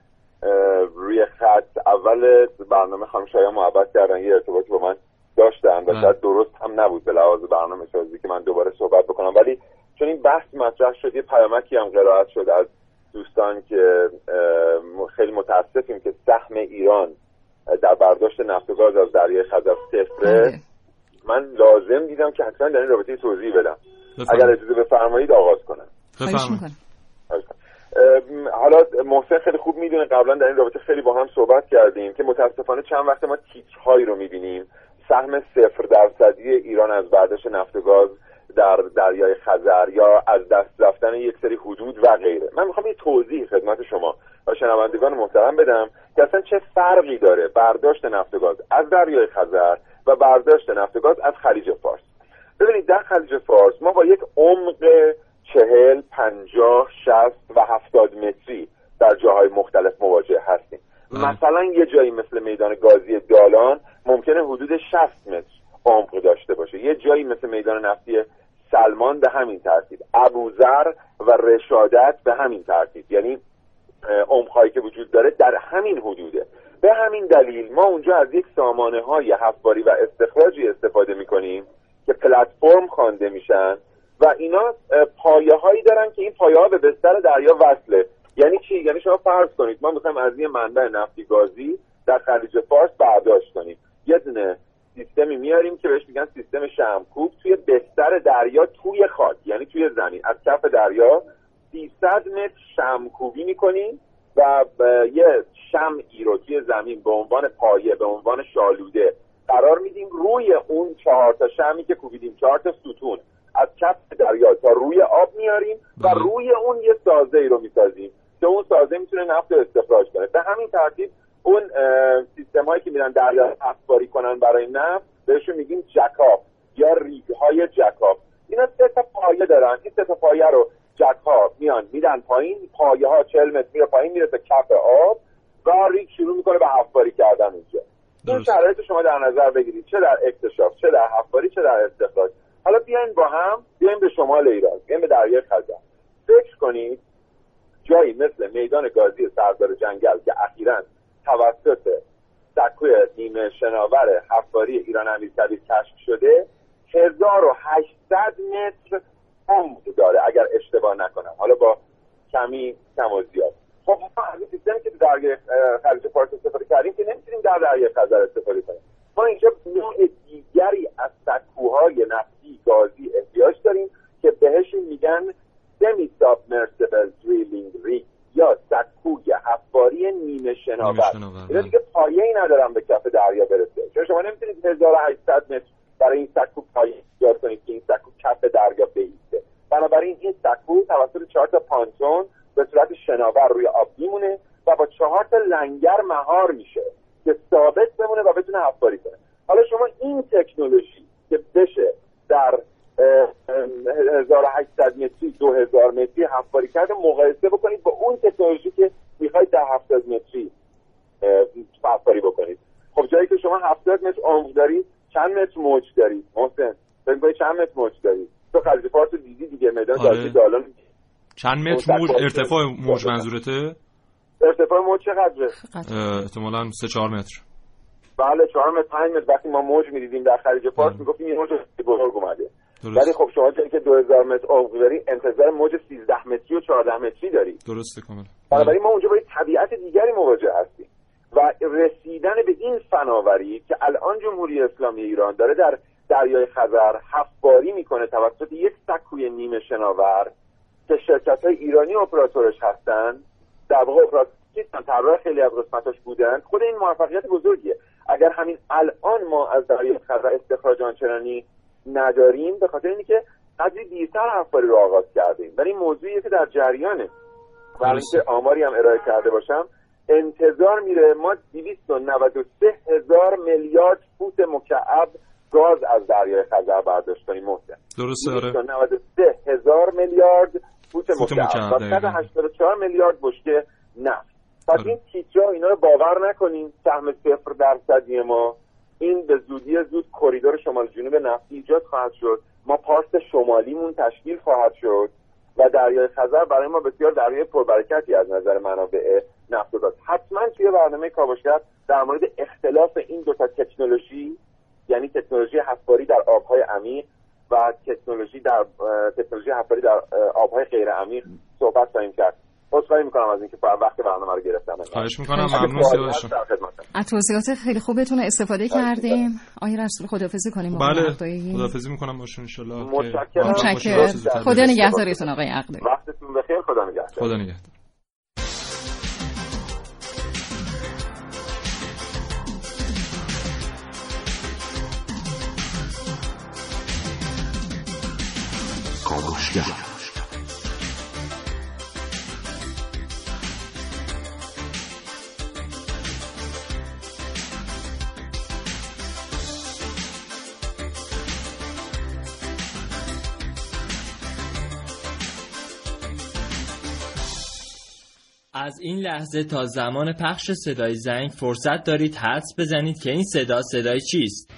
روی خط. اول برنامه خانم محبت کردن یه ارتباطی با من داشتن و شاید درست هم نبود به لحاظ برنامه سازی که من دوباره صحبت بکنم. ولی چون این بحث مطرح شد یه پیامکی هم قرائت شد از دوستان که خیلی متاسفیم که سهم ایران در برداشت نفت و گاز از دریای خزر صفره. بله. من لازم دیدم که حتما در این رابطه توضیح بدم. اگر اجازه بفرمایید آغاز کنم. حالا محسن خیلی خوب می‌دونه قبلا در این رابطه خیلی با هم صحبت کردیم که متاسفانه چند وقت ما تیک هایی رو می‌بینیم. سهم صفر درصدی ایران از برداشت نفت و گاز در دریای خزر یا از دست رفتن یک سری حدود و غیره. من می‌خوام یه توضیح خدمت شما و شنوندگان محترم بدم که اصلا چه فرقی داره برداشت نفت و گاز از دریای خزر و برداشت نفت و گاز از خلیج فارس. ببینید در خلیج فارس ما با یک عمق چهل پنجاه شست و هفتاد متری در جاهای مختلف مواجه هستیم. مثلا یه جایی مثل میدان گازی دالان ممکنه حدود 60 متر. عمق داشته باشه. یه جایی مثل میدان نفتی سلمان به همین ترتیب. ابوذر و رشادت به همین ترتیب. یعنی عمقهایی که وجود داره در همین حدوده. به همین دلیل ما اونجا از یک سامانه های حفاری و استخراجی استفاده می‌کنیم که پلتفرم خوانده میشن و اینا پایه هایی دارن که این پایه ها به بستر دریا وصله. یعنی چی؟ یعنی شما فرض کنید ما می‌خوایم از یه منبع نفتی گازی در خلیج فارس برداشت کنیم. یه دونه سیستمی میاریم که بهش میگن سیستم شمکوب توی بستر دریا توی خاک یعنی توی زمین. از کف دریا 300 متر شمکوبی می‌کنیم و یه شمعی رو توی زمین به عنوان پایه به عنوان شالوده قرار میدیم روی اون چهار تا شمی که کوبیدیم چهار تا ستون از کف دریا تا روی آب میاریم و روی اون یه سازه ای رو می‌سازیم که اون سازه می‌تونه نفت رو استخراج کنه. به همین ترتیب اون سیستم هایی که میرن دریا حفاری کنن برای نفت بهشون میگیم jackup یا rig های jackup. اینا سه تا پایه دارن. این سه تا پایه رو jackup میان میدن پایین پایه ها 40 متر میره پایین میره تا کف آب. و rig شروع می‌کنه به حفاری کردن اونجا. این شرایط شما در نظر بگیرید. چه در اکتشاف چه در حفاری چه در استخراج. حالا بیاین با هم بیاین به شمال ایران بیاین به دریای خزر. فکر کنید جایی مثل میدان گازی سردار جنگل که اخیرا توسط سکوی نیمه شناور حفاری ایران امیرکبیر کشف شده 1800 متر عمق داره اگر اشتباه نکنم. حالا با کمی کم و زیاد. خب ما از که دریای خلیج فارس استفاده کردیم که نمی‌تونیم در دریای خزر استفاده کنیم. ما اینجا نوع دیگری از سکوهای نفتی گازی احتیاج داریم که بهشون میگن semi-submersible drilling rig یا سکوی حفاری نیمه شناور. اینا دیگه پایه ای ندارن به کف دریا برسه. چون شما نمی‌تونید 1800 متر برای این سکو پایه ایجاد کنید که این سکو کف دریا بیسته. بنابراین این سکو توسط چهار تا پانتون به صورت شناور روی آب میمونه و با چهار تا لنگر مهار میشه که ثابت بمونه و بتونه حفاری کنه. حالا شما این تکنولوژی که بشه در 1800 متری 2000 متری حفاری کرده. مقایسه بکنید با اون تکنولوژی که می‌خواید در 70 متری حفاری بکنید. خب جایی که شما 70 متر عمق دارید چند متر موج دارید؟ محسن فکر چند متر موج دارید؟ تو خلیج فارس دیدی دیگه میدان آره. دالان چند متر موج؟ ارتفاع موج منظورته؟ ارتفاع موج چقدره؟ احتمالاً 3 4 متر. بله 4 متر 5 متر. وقتی ما موج می‌دیدیم در خلیج فارس می‌گفتیم این موج بزرگ اومده. ولی خب شما جایی که 2000 متر عمق داری انتظار موج 13 متری و 14 متری داری. درسته کامل. بنابراین ما اونجا با طبیعت دیگری مواجه هستیم. و رسیدن به این فناوری که الان جمهوری اسلامی ایران داره در دریای خزر حفاری می‌کنه توسط یک سکوی نیمه شناور که شرکت های ایرانی اپراتورش هستن. در واقع اپراتور طراح خیلی از قسمتاش بودن. خود این موفقیت بزرگیه. اگر همین الان ما از دریای خزر استخراج آنچنانی نداریم به خاطر اینکه قدری دیرتر حفاری رو آغاز کردیم. ولی موضوعی که در جریانه. و اینکه آماری هم ارائه کرده باشم انتظار میره ما 293 هزار میلیارد فوت مکعب گاز از دریای خزر برداشت کنیم محسن. درسته آره. 293 هزار میلیارد فوت, فوت مکعب. و 184 میلیارد بشکه نفت. پس این تیترا اینا رو باور نکنیم سهم صفر درصدی ما. این به زودی زود کریدور شمال جنوب نفتی ایجاد خواهد شد. ما پارس شمالیمون تشکیل خواهد شد و دریای خزر برای ما بسیار دریای پربرکتی از نظر منابع نفت و گاز. حتما توی برنامه کاوشگر در مورد اختلاف این دو تا تکنولوژی یعنی تکنولوژی حفاری در آبهای عمیق و تکنولوژی در تکنولوژی حفاری در آبهای غیر عمیق صحبت خواهیم کرد. عذرخواهی می‌کنم از اینکه وقت برنامه رو گرفتم خواهش می‌کنم ممنون سیاوش از توضیحات خیلی خوبتون استفاده کردیم. آقای رسول خدافظی کنیم بله خدافظی می‌کنم باشون ان شاء الله متشکرم. خدا نگهدارتون آقای عقده وقتتون بخیر. خدا نگهدار. خدا نگهدار. کاوشگر. از این لحظه تا زمان پخش صدای زنگ فرصت دارید حدس بزنید که این صدا صدای چیست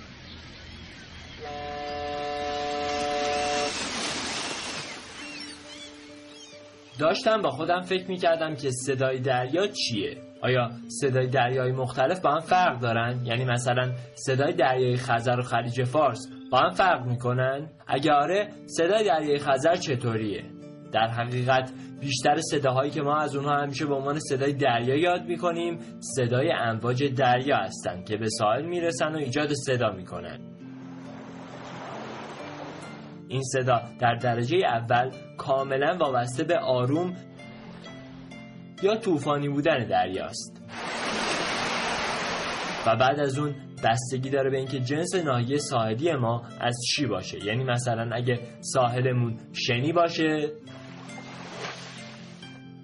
داشتم با خودم فکر می‌کردم که صدای دریا چیه آیا صدای دریای مختلف با هم فرق دارن؟ یعنی مثلا صدای دریای خزر و خلیج فارس با هم فرق می‌کنن؟ اگه آره صدای دریای خزر چطوریه؟ در حقیقت بیشتر صداهایی که ما از اونها همیشه به عنوان صدای دریا یاد می‌کنیم. صدای امواج دریا هستند که به ساحل می‌رسن و ایجاد صدا می‌کنن. این صدا در درجه اول کاملا وابسته به آروم یا طوفانی بودن دریاست. و بعد از اون بستگی داره به اینکه جنس ناحیه ساحلی ما از چی باشه. یعنی مثلا اگه ساحلمون شنی باشه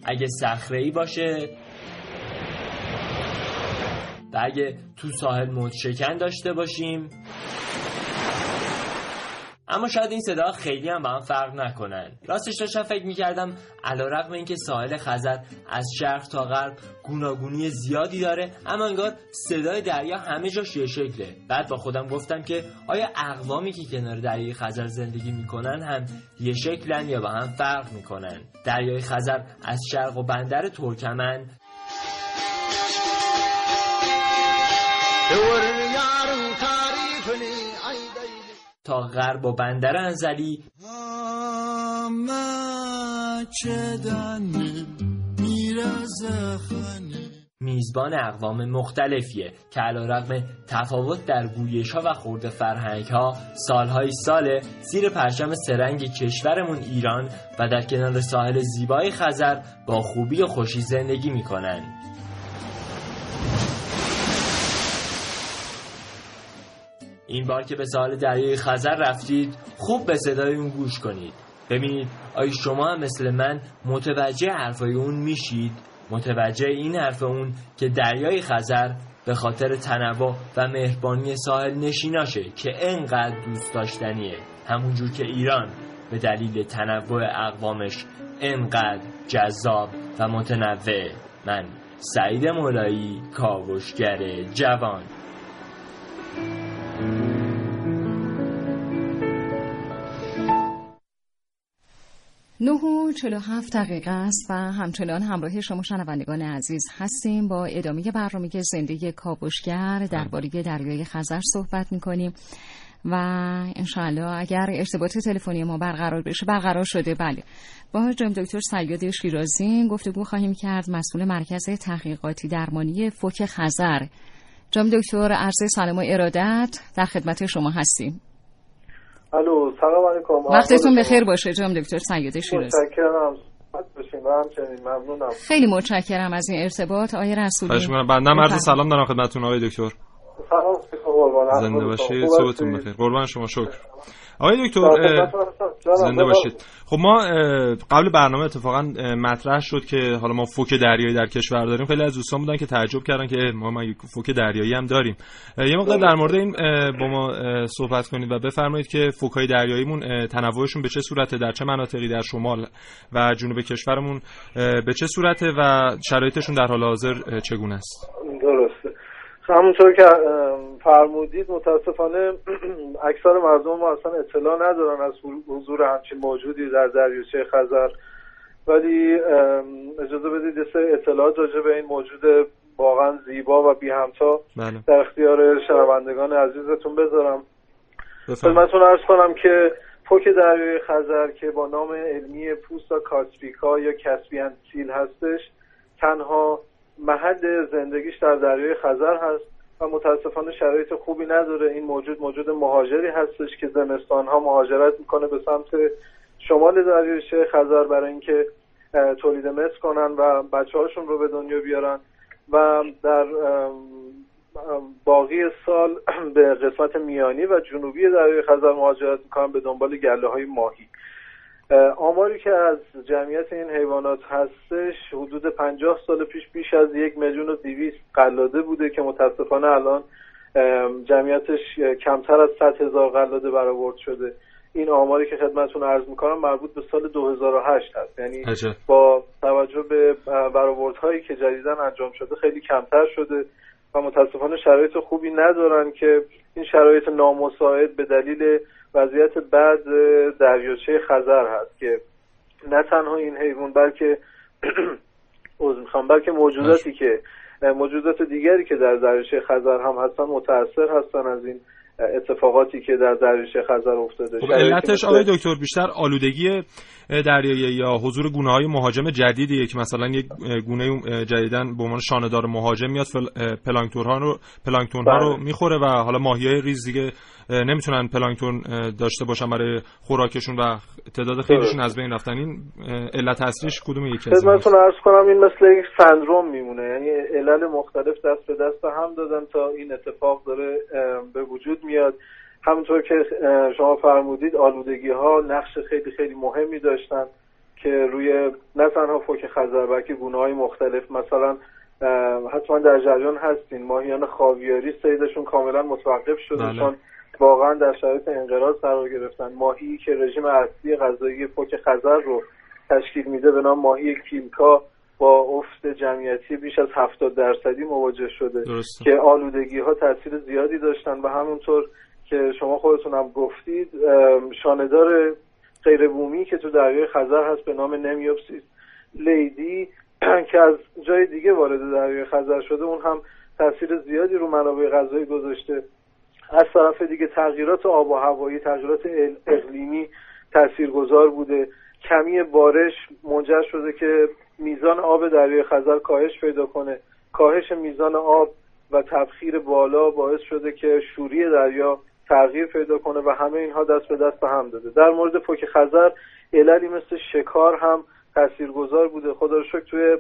اگه صخره باشه. و اگه تو ساحل موج شکن داشته باشیم. اما شاید این صدا خیلی هم با هم فرق نکنن. راستش داشتم فکر می‌کردم علا رقم این که ساحل خزر از شرق تا غرب گوناگونی زیادی داره اما انگار صدای دریا همه جاش یه شکله. بعد با خودم گفتم که آیا اقوامی که کنار دریای خزر زندگی می‌کنن هم یه شکلن یا با هم فرق می‌کنن؟ دریای خزر از شرق و بندر ترکمن. تا غرب و بندر انزلی. میزبان اقوام مختلفیه که علا رقم تفاوت در گویش ها و خورد فرهنگ ها سالهای ساله زیر پرچم سرنگ کشورمون ایران و در کنار ساحل زیبای خزر با خوبی و خوشی زندگی می‌کنن. این بار که به ساحل دریای خزر رفتید خوب به صدای اون گوش کنید. ببینید آیا شما هم مثل من متوجه حرفای اون میشید؟ متوجه این حرف اون که دریای خزر به خاطر تنوع و مهربانی ساحل نشیناشه که انقدر دوست داشتنیه. همونجور که ایران به دلیل تنوع اقوامش انقدر جذاب و متنوع. من سعید مولایی کاوشگر جوان. نه و چلو هفت دقیقه است و همچنان همراه شما شنوندگان عزیز هستیم. با ادامه برنامه زنده کابوشگر درباره دریای خزر صحبت می‌کنیم و انشاءالله اگر ارتباط تلفنی ما برقرار بشه برقرار شده. بله. با جناب دکتر سید شیرازی گفتگو خواهیم کرد مسئول مرکز تحقیقاتی درمانی فوک خزر. جناب دکتر عرض سلام و ارادت در خدمت شما هستیم. الو سلام علیکم. وقتتون بخیر باشه. جناب دکتر سید شیرازی متشکرم. ممنونم. خیلی متشکرم از این ارتباط. آقای رسولی. خواهش می‌کنم. بنده عرض سلام دارم خدمتتون آقای دکتر. سلام زنده باشید. صبحتون بخیر. قربان شما. شکر. آقای دکتر زنده باشید. خب ما قبل برنامه اتفاقا مطرح شد که حالا ما فوک دریایی در کشور داریم. خیلی از دوستان بودن که تعجب کردن که ما ما فوک دریایی هم داریم. یه مقدار در مورد این با ما صحبت کنید و بفرمایید که فوکای دریاییمون تنوعشون به چه صورته؟ در چه مناطقی؟ در شمال و جنوب کشورمون به چه صورته و شرایطشون در حال حاضر چگونه است؟ درسته همونطور که فرمودید متاسفانه اکثر مردم ما اصلا اطلاع ندارن از حضور همچین موجودی در دریاچه خزر ولی اجازه بدید سه اطلاعات راجع به این موجود واقعا زیبا و بی همتا بله. در اختیار شنوندگان عزیزتون بذارم. خدمتتون ارز کنم که پوک دریای خزر که با نام علمی پوستا کاسپیکا یا کسپیان سیل هستش تنها محل زندگیش در دریای خزر هست و متاسفانه شرایط خوبی نداره. این موجود موجود مهاجری هستش که زمستان ها مهاجرت می‌کنه به سمت شمال دریاچه خزر برای اینکه تولید مثل کنن و بچه هاشون رو به دنیا بیارن. و در باقی سال به قسمت میانی و جنوبی دریای خزر مهاجرت می‌کنن به دنبال گله های ماهی. آماری که از جمعیت این حیوانات هستش حدود پنجاه سال پیش بیش از یک میلیون و دیویست قلاده بوده که متاسفانه الان جمعیتش کمتر از صد هزار قلاده برآورد شده. این آماری که خدمتتون عرض می‌کنم مربوط به سال 2008 هست. یعنی با توجه به برآوردهایی که جدیدا انجام شده خیلی کمتر شده و متاسفانه شرایط خوبی ندارن که این شرایط نامساعد به دلیل وضعیت بعد دریاچه خزر هست که نه تنها این حیوان بلکه عذر می‌خوام بلکه موجوداتی که موجودات دیگری که در دریاچه خزر هم هستن متاثر هستن از این اتفاقاتی که در دریاچه خزر افتاده خب علتش آقای دکتر بیشتر آلودگی دریایی یا حضور گونه های مهاجم جدیدیه که مثلا یک گونه جدیدن به عنوان شاندار مهاجم میاد پلانکتون ها رو پلانکتون ها رو بله. می‌خوره و حالا ماهی های ریز دیگه نمی‌تونن پلانکتون داشته باشن برای خوراکشون و تعداد خیلیشون از بین رفتن. این علت اصلیش کدوم یکی از خدمتتون عرض کنم این مثل یک سندروم میمونه. یعنی علل مختلف دست به دست هم دادن تا این اتفاق داره به وجود میاد. همونطور که شما فرمودید آلودگی ها نقش خیلی خیلی مهمی داشتن که روی نه تنها فوک خزر بلکه گونه های مختلف مثلا حتما در جریان هستین. ماهیان خاویاری سیدشون کاملا متوقف شده بله. چون واقعا در شرایط انقراض قرار گرفتن. ماهی که رژیم اصلی غذایی فوک خزر رو تشکیل میده به نام ماهی کیلکا با افت جمعیتی بیش از 70 درصدی مواجه شده که آلودگی ها تاثیر زیادی داشتن. و همونطور که شما خودتون هم گفتید شاندار غیر بومی که تو دریای خزر هست به نام نمیوپسیس لیدی که از جای دیگه وارد دریای خزر شده اون هم تاثیر زیادی رو منابع غذایی گذاشته. از طرف دیگه تغییرات آب و هوایی تغییرات اقلیمی تاثیرگذار بوده. کمی بارش منجر شده که میزان آب دریای خزر کاهش پیدا کنه. کاهش میزان آب و تبخیر بالا باعث شده که شوری دریا تغییر پیدا کنه و همه اینها دست به دست به هم داده. در مورد فوک خزر عللی مثل شکار هم تاثیرگذار بوده. خدا رو شکر توی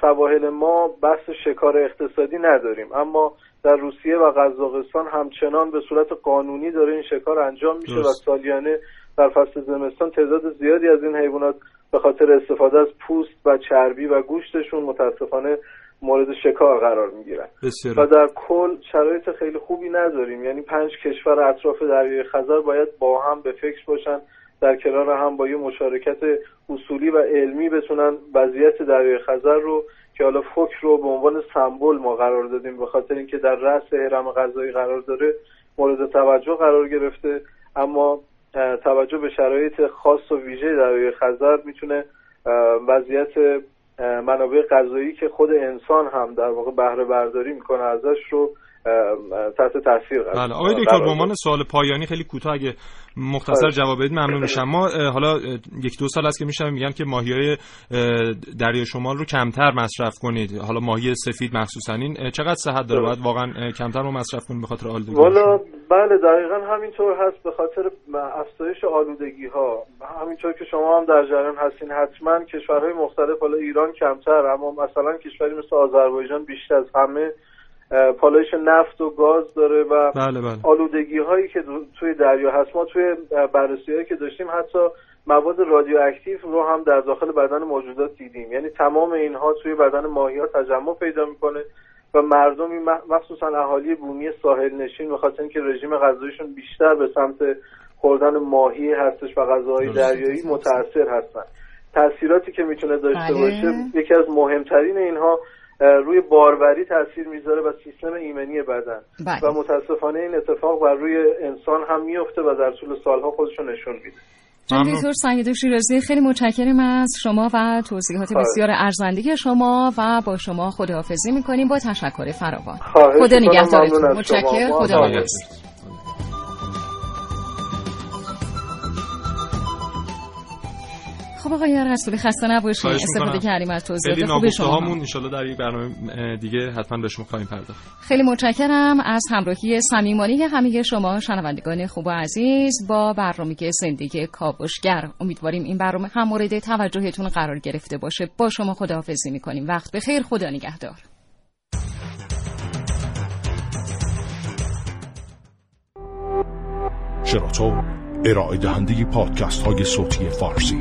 سواحل ما بحث شکار اقتصادی نداریم. اما در روسیه و قزاقستان همچنان به صورت قانونی داره این شکار انجام میشه و سالیانه در فصل زمستان تعداد زیادی از این حیوانات به خاطر استفاده از پوست و چربی و گوشتشون متاسفانه مورد شکار قرار می‌گیرن. و در کل شرایط خیلی خوبی نداریم. یعنی پنج کشور اطراف دریای خزر باید با هم به فکر باشن در کنار هم با یه مشارکت اصولی و علمی بتونن وضعیت دریای خزر رو که حالا فکر رو به عنوان سمبل ما قرار دادیم به خاطر اینکه در رأس هرم غذایی قرار داره مورد توجه قرار گرفته. اما توجه به شرایط خاص و ویژه دریای خزر می‌تونه وضعیت منابع غذایی که خود انسان هم در واقع بهره برداری می‌کنه ازش رو تحت تاثیر قرار بله آقای دکتر به عنوان سوال پایانی خیلی کوتاه اگه مختصر جواب بدید ممنون میشم. ما حالا یک دو سال است که میشم میگن که ماهی های دریا شمال رو کمتر مصرف کنید. حالا ماهی سفید مخصوصا این چقدر صحت داره؟ باید واقعا کمتر رو مصرف کنید به خاطر آلودگی. والا بله دقیقا همینطور هست به خاطر افزایش آلودگی ها همینطور که شما هم در جریان هستین حتما کشورهای مختلف حالا ایران کمتر اما مثلا کشوری مثل آذربایجان بیشتر از همه پالایش نفت و گاز داره و بله بله. آلودگی هایی که توی دریا هست ما توی بررسی هایی که داشتیم حتی مواد رادیواکتیو رو هم در داخل بدن موجودات دیدیم یعنی تمام اینها توی بدن ماهی ها تجمع پیدا می‌کنه و مردم مخصوصا اهالی بومی ساحل نشین به خاطر اینکه رژیم غذایشون بیشتر به سمت خوردن ماهی هستش و غذاهای دریایی متاثر هستن تاثیراتی که می‌تونه داشته بله. باشه یکی از مهمترین اینها روی باروری تاثیر می‌ذاره و سیستم ایمنی بدن. بله. و متاسفانه این اتفاق بر روی انسان هم میفته و در طول سالها خودشو نشون میده. جناب دکتر سعید شیرازی خیلی متشکرم از شما و توضیحات بسیار ارزنده شما و با شما خداحافظی می‌کنیم. با تشکر فراوان. خدا نگهدارتون. متشکر خدا خب آقای رسولی خسته نباشید. استفاده کردیم از توضیحات خوب شما همون ان در یک برنامه دیگه حتما بهشون خواهیم پرداخت. خیلی متشکرم از همراهی صمیمانه همه شما شنوندگان خوب و عزیز. با برنامه زندگی کاوشگر امیدواریم این برنامه هم مورد توجهتون قرار گرفته باشه. با شما خداحافظی می‌کنیم. وقت بخیر خدا نگهدار. شراطو ارائه دهنده پادکست های صوتی فارسی.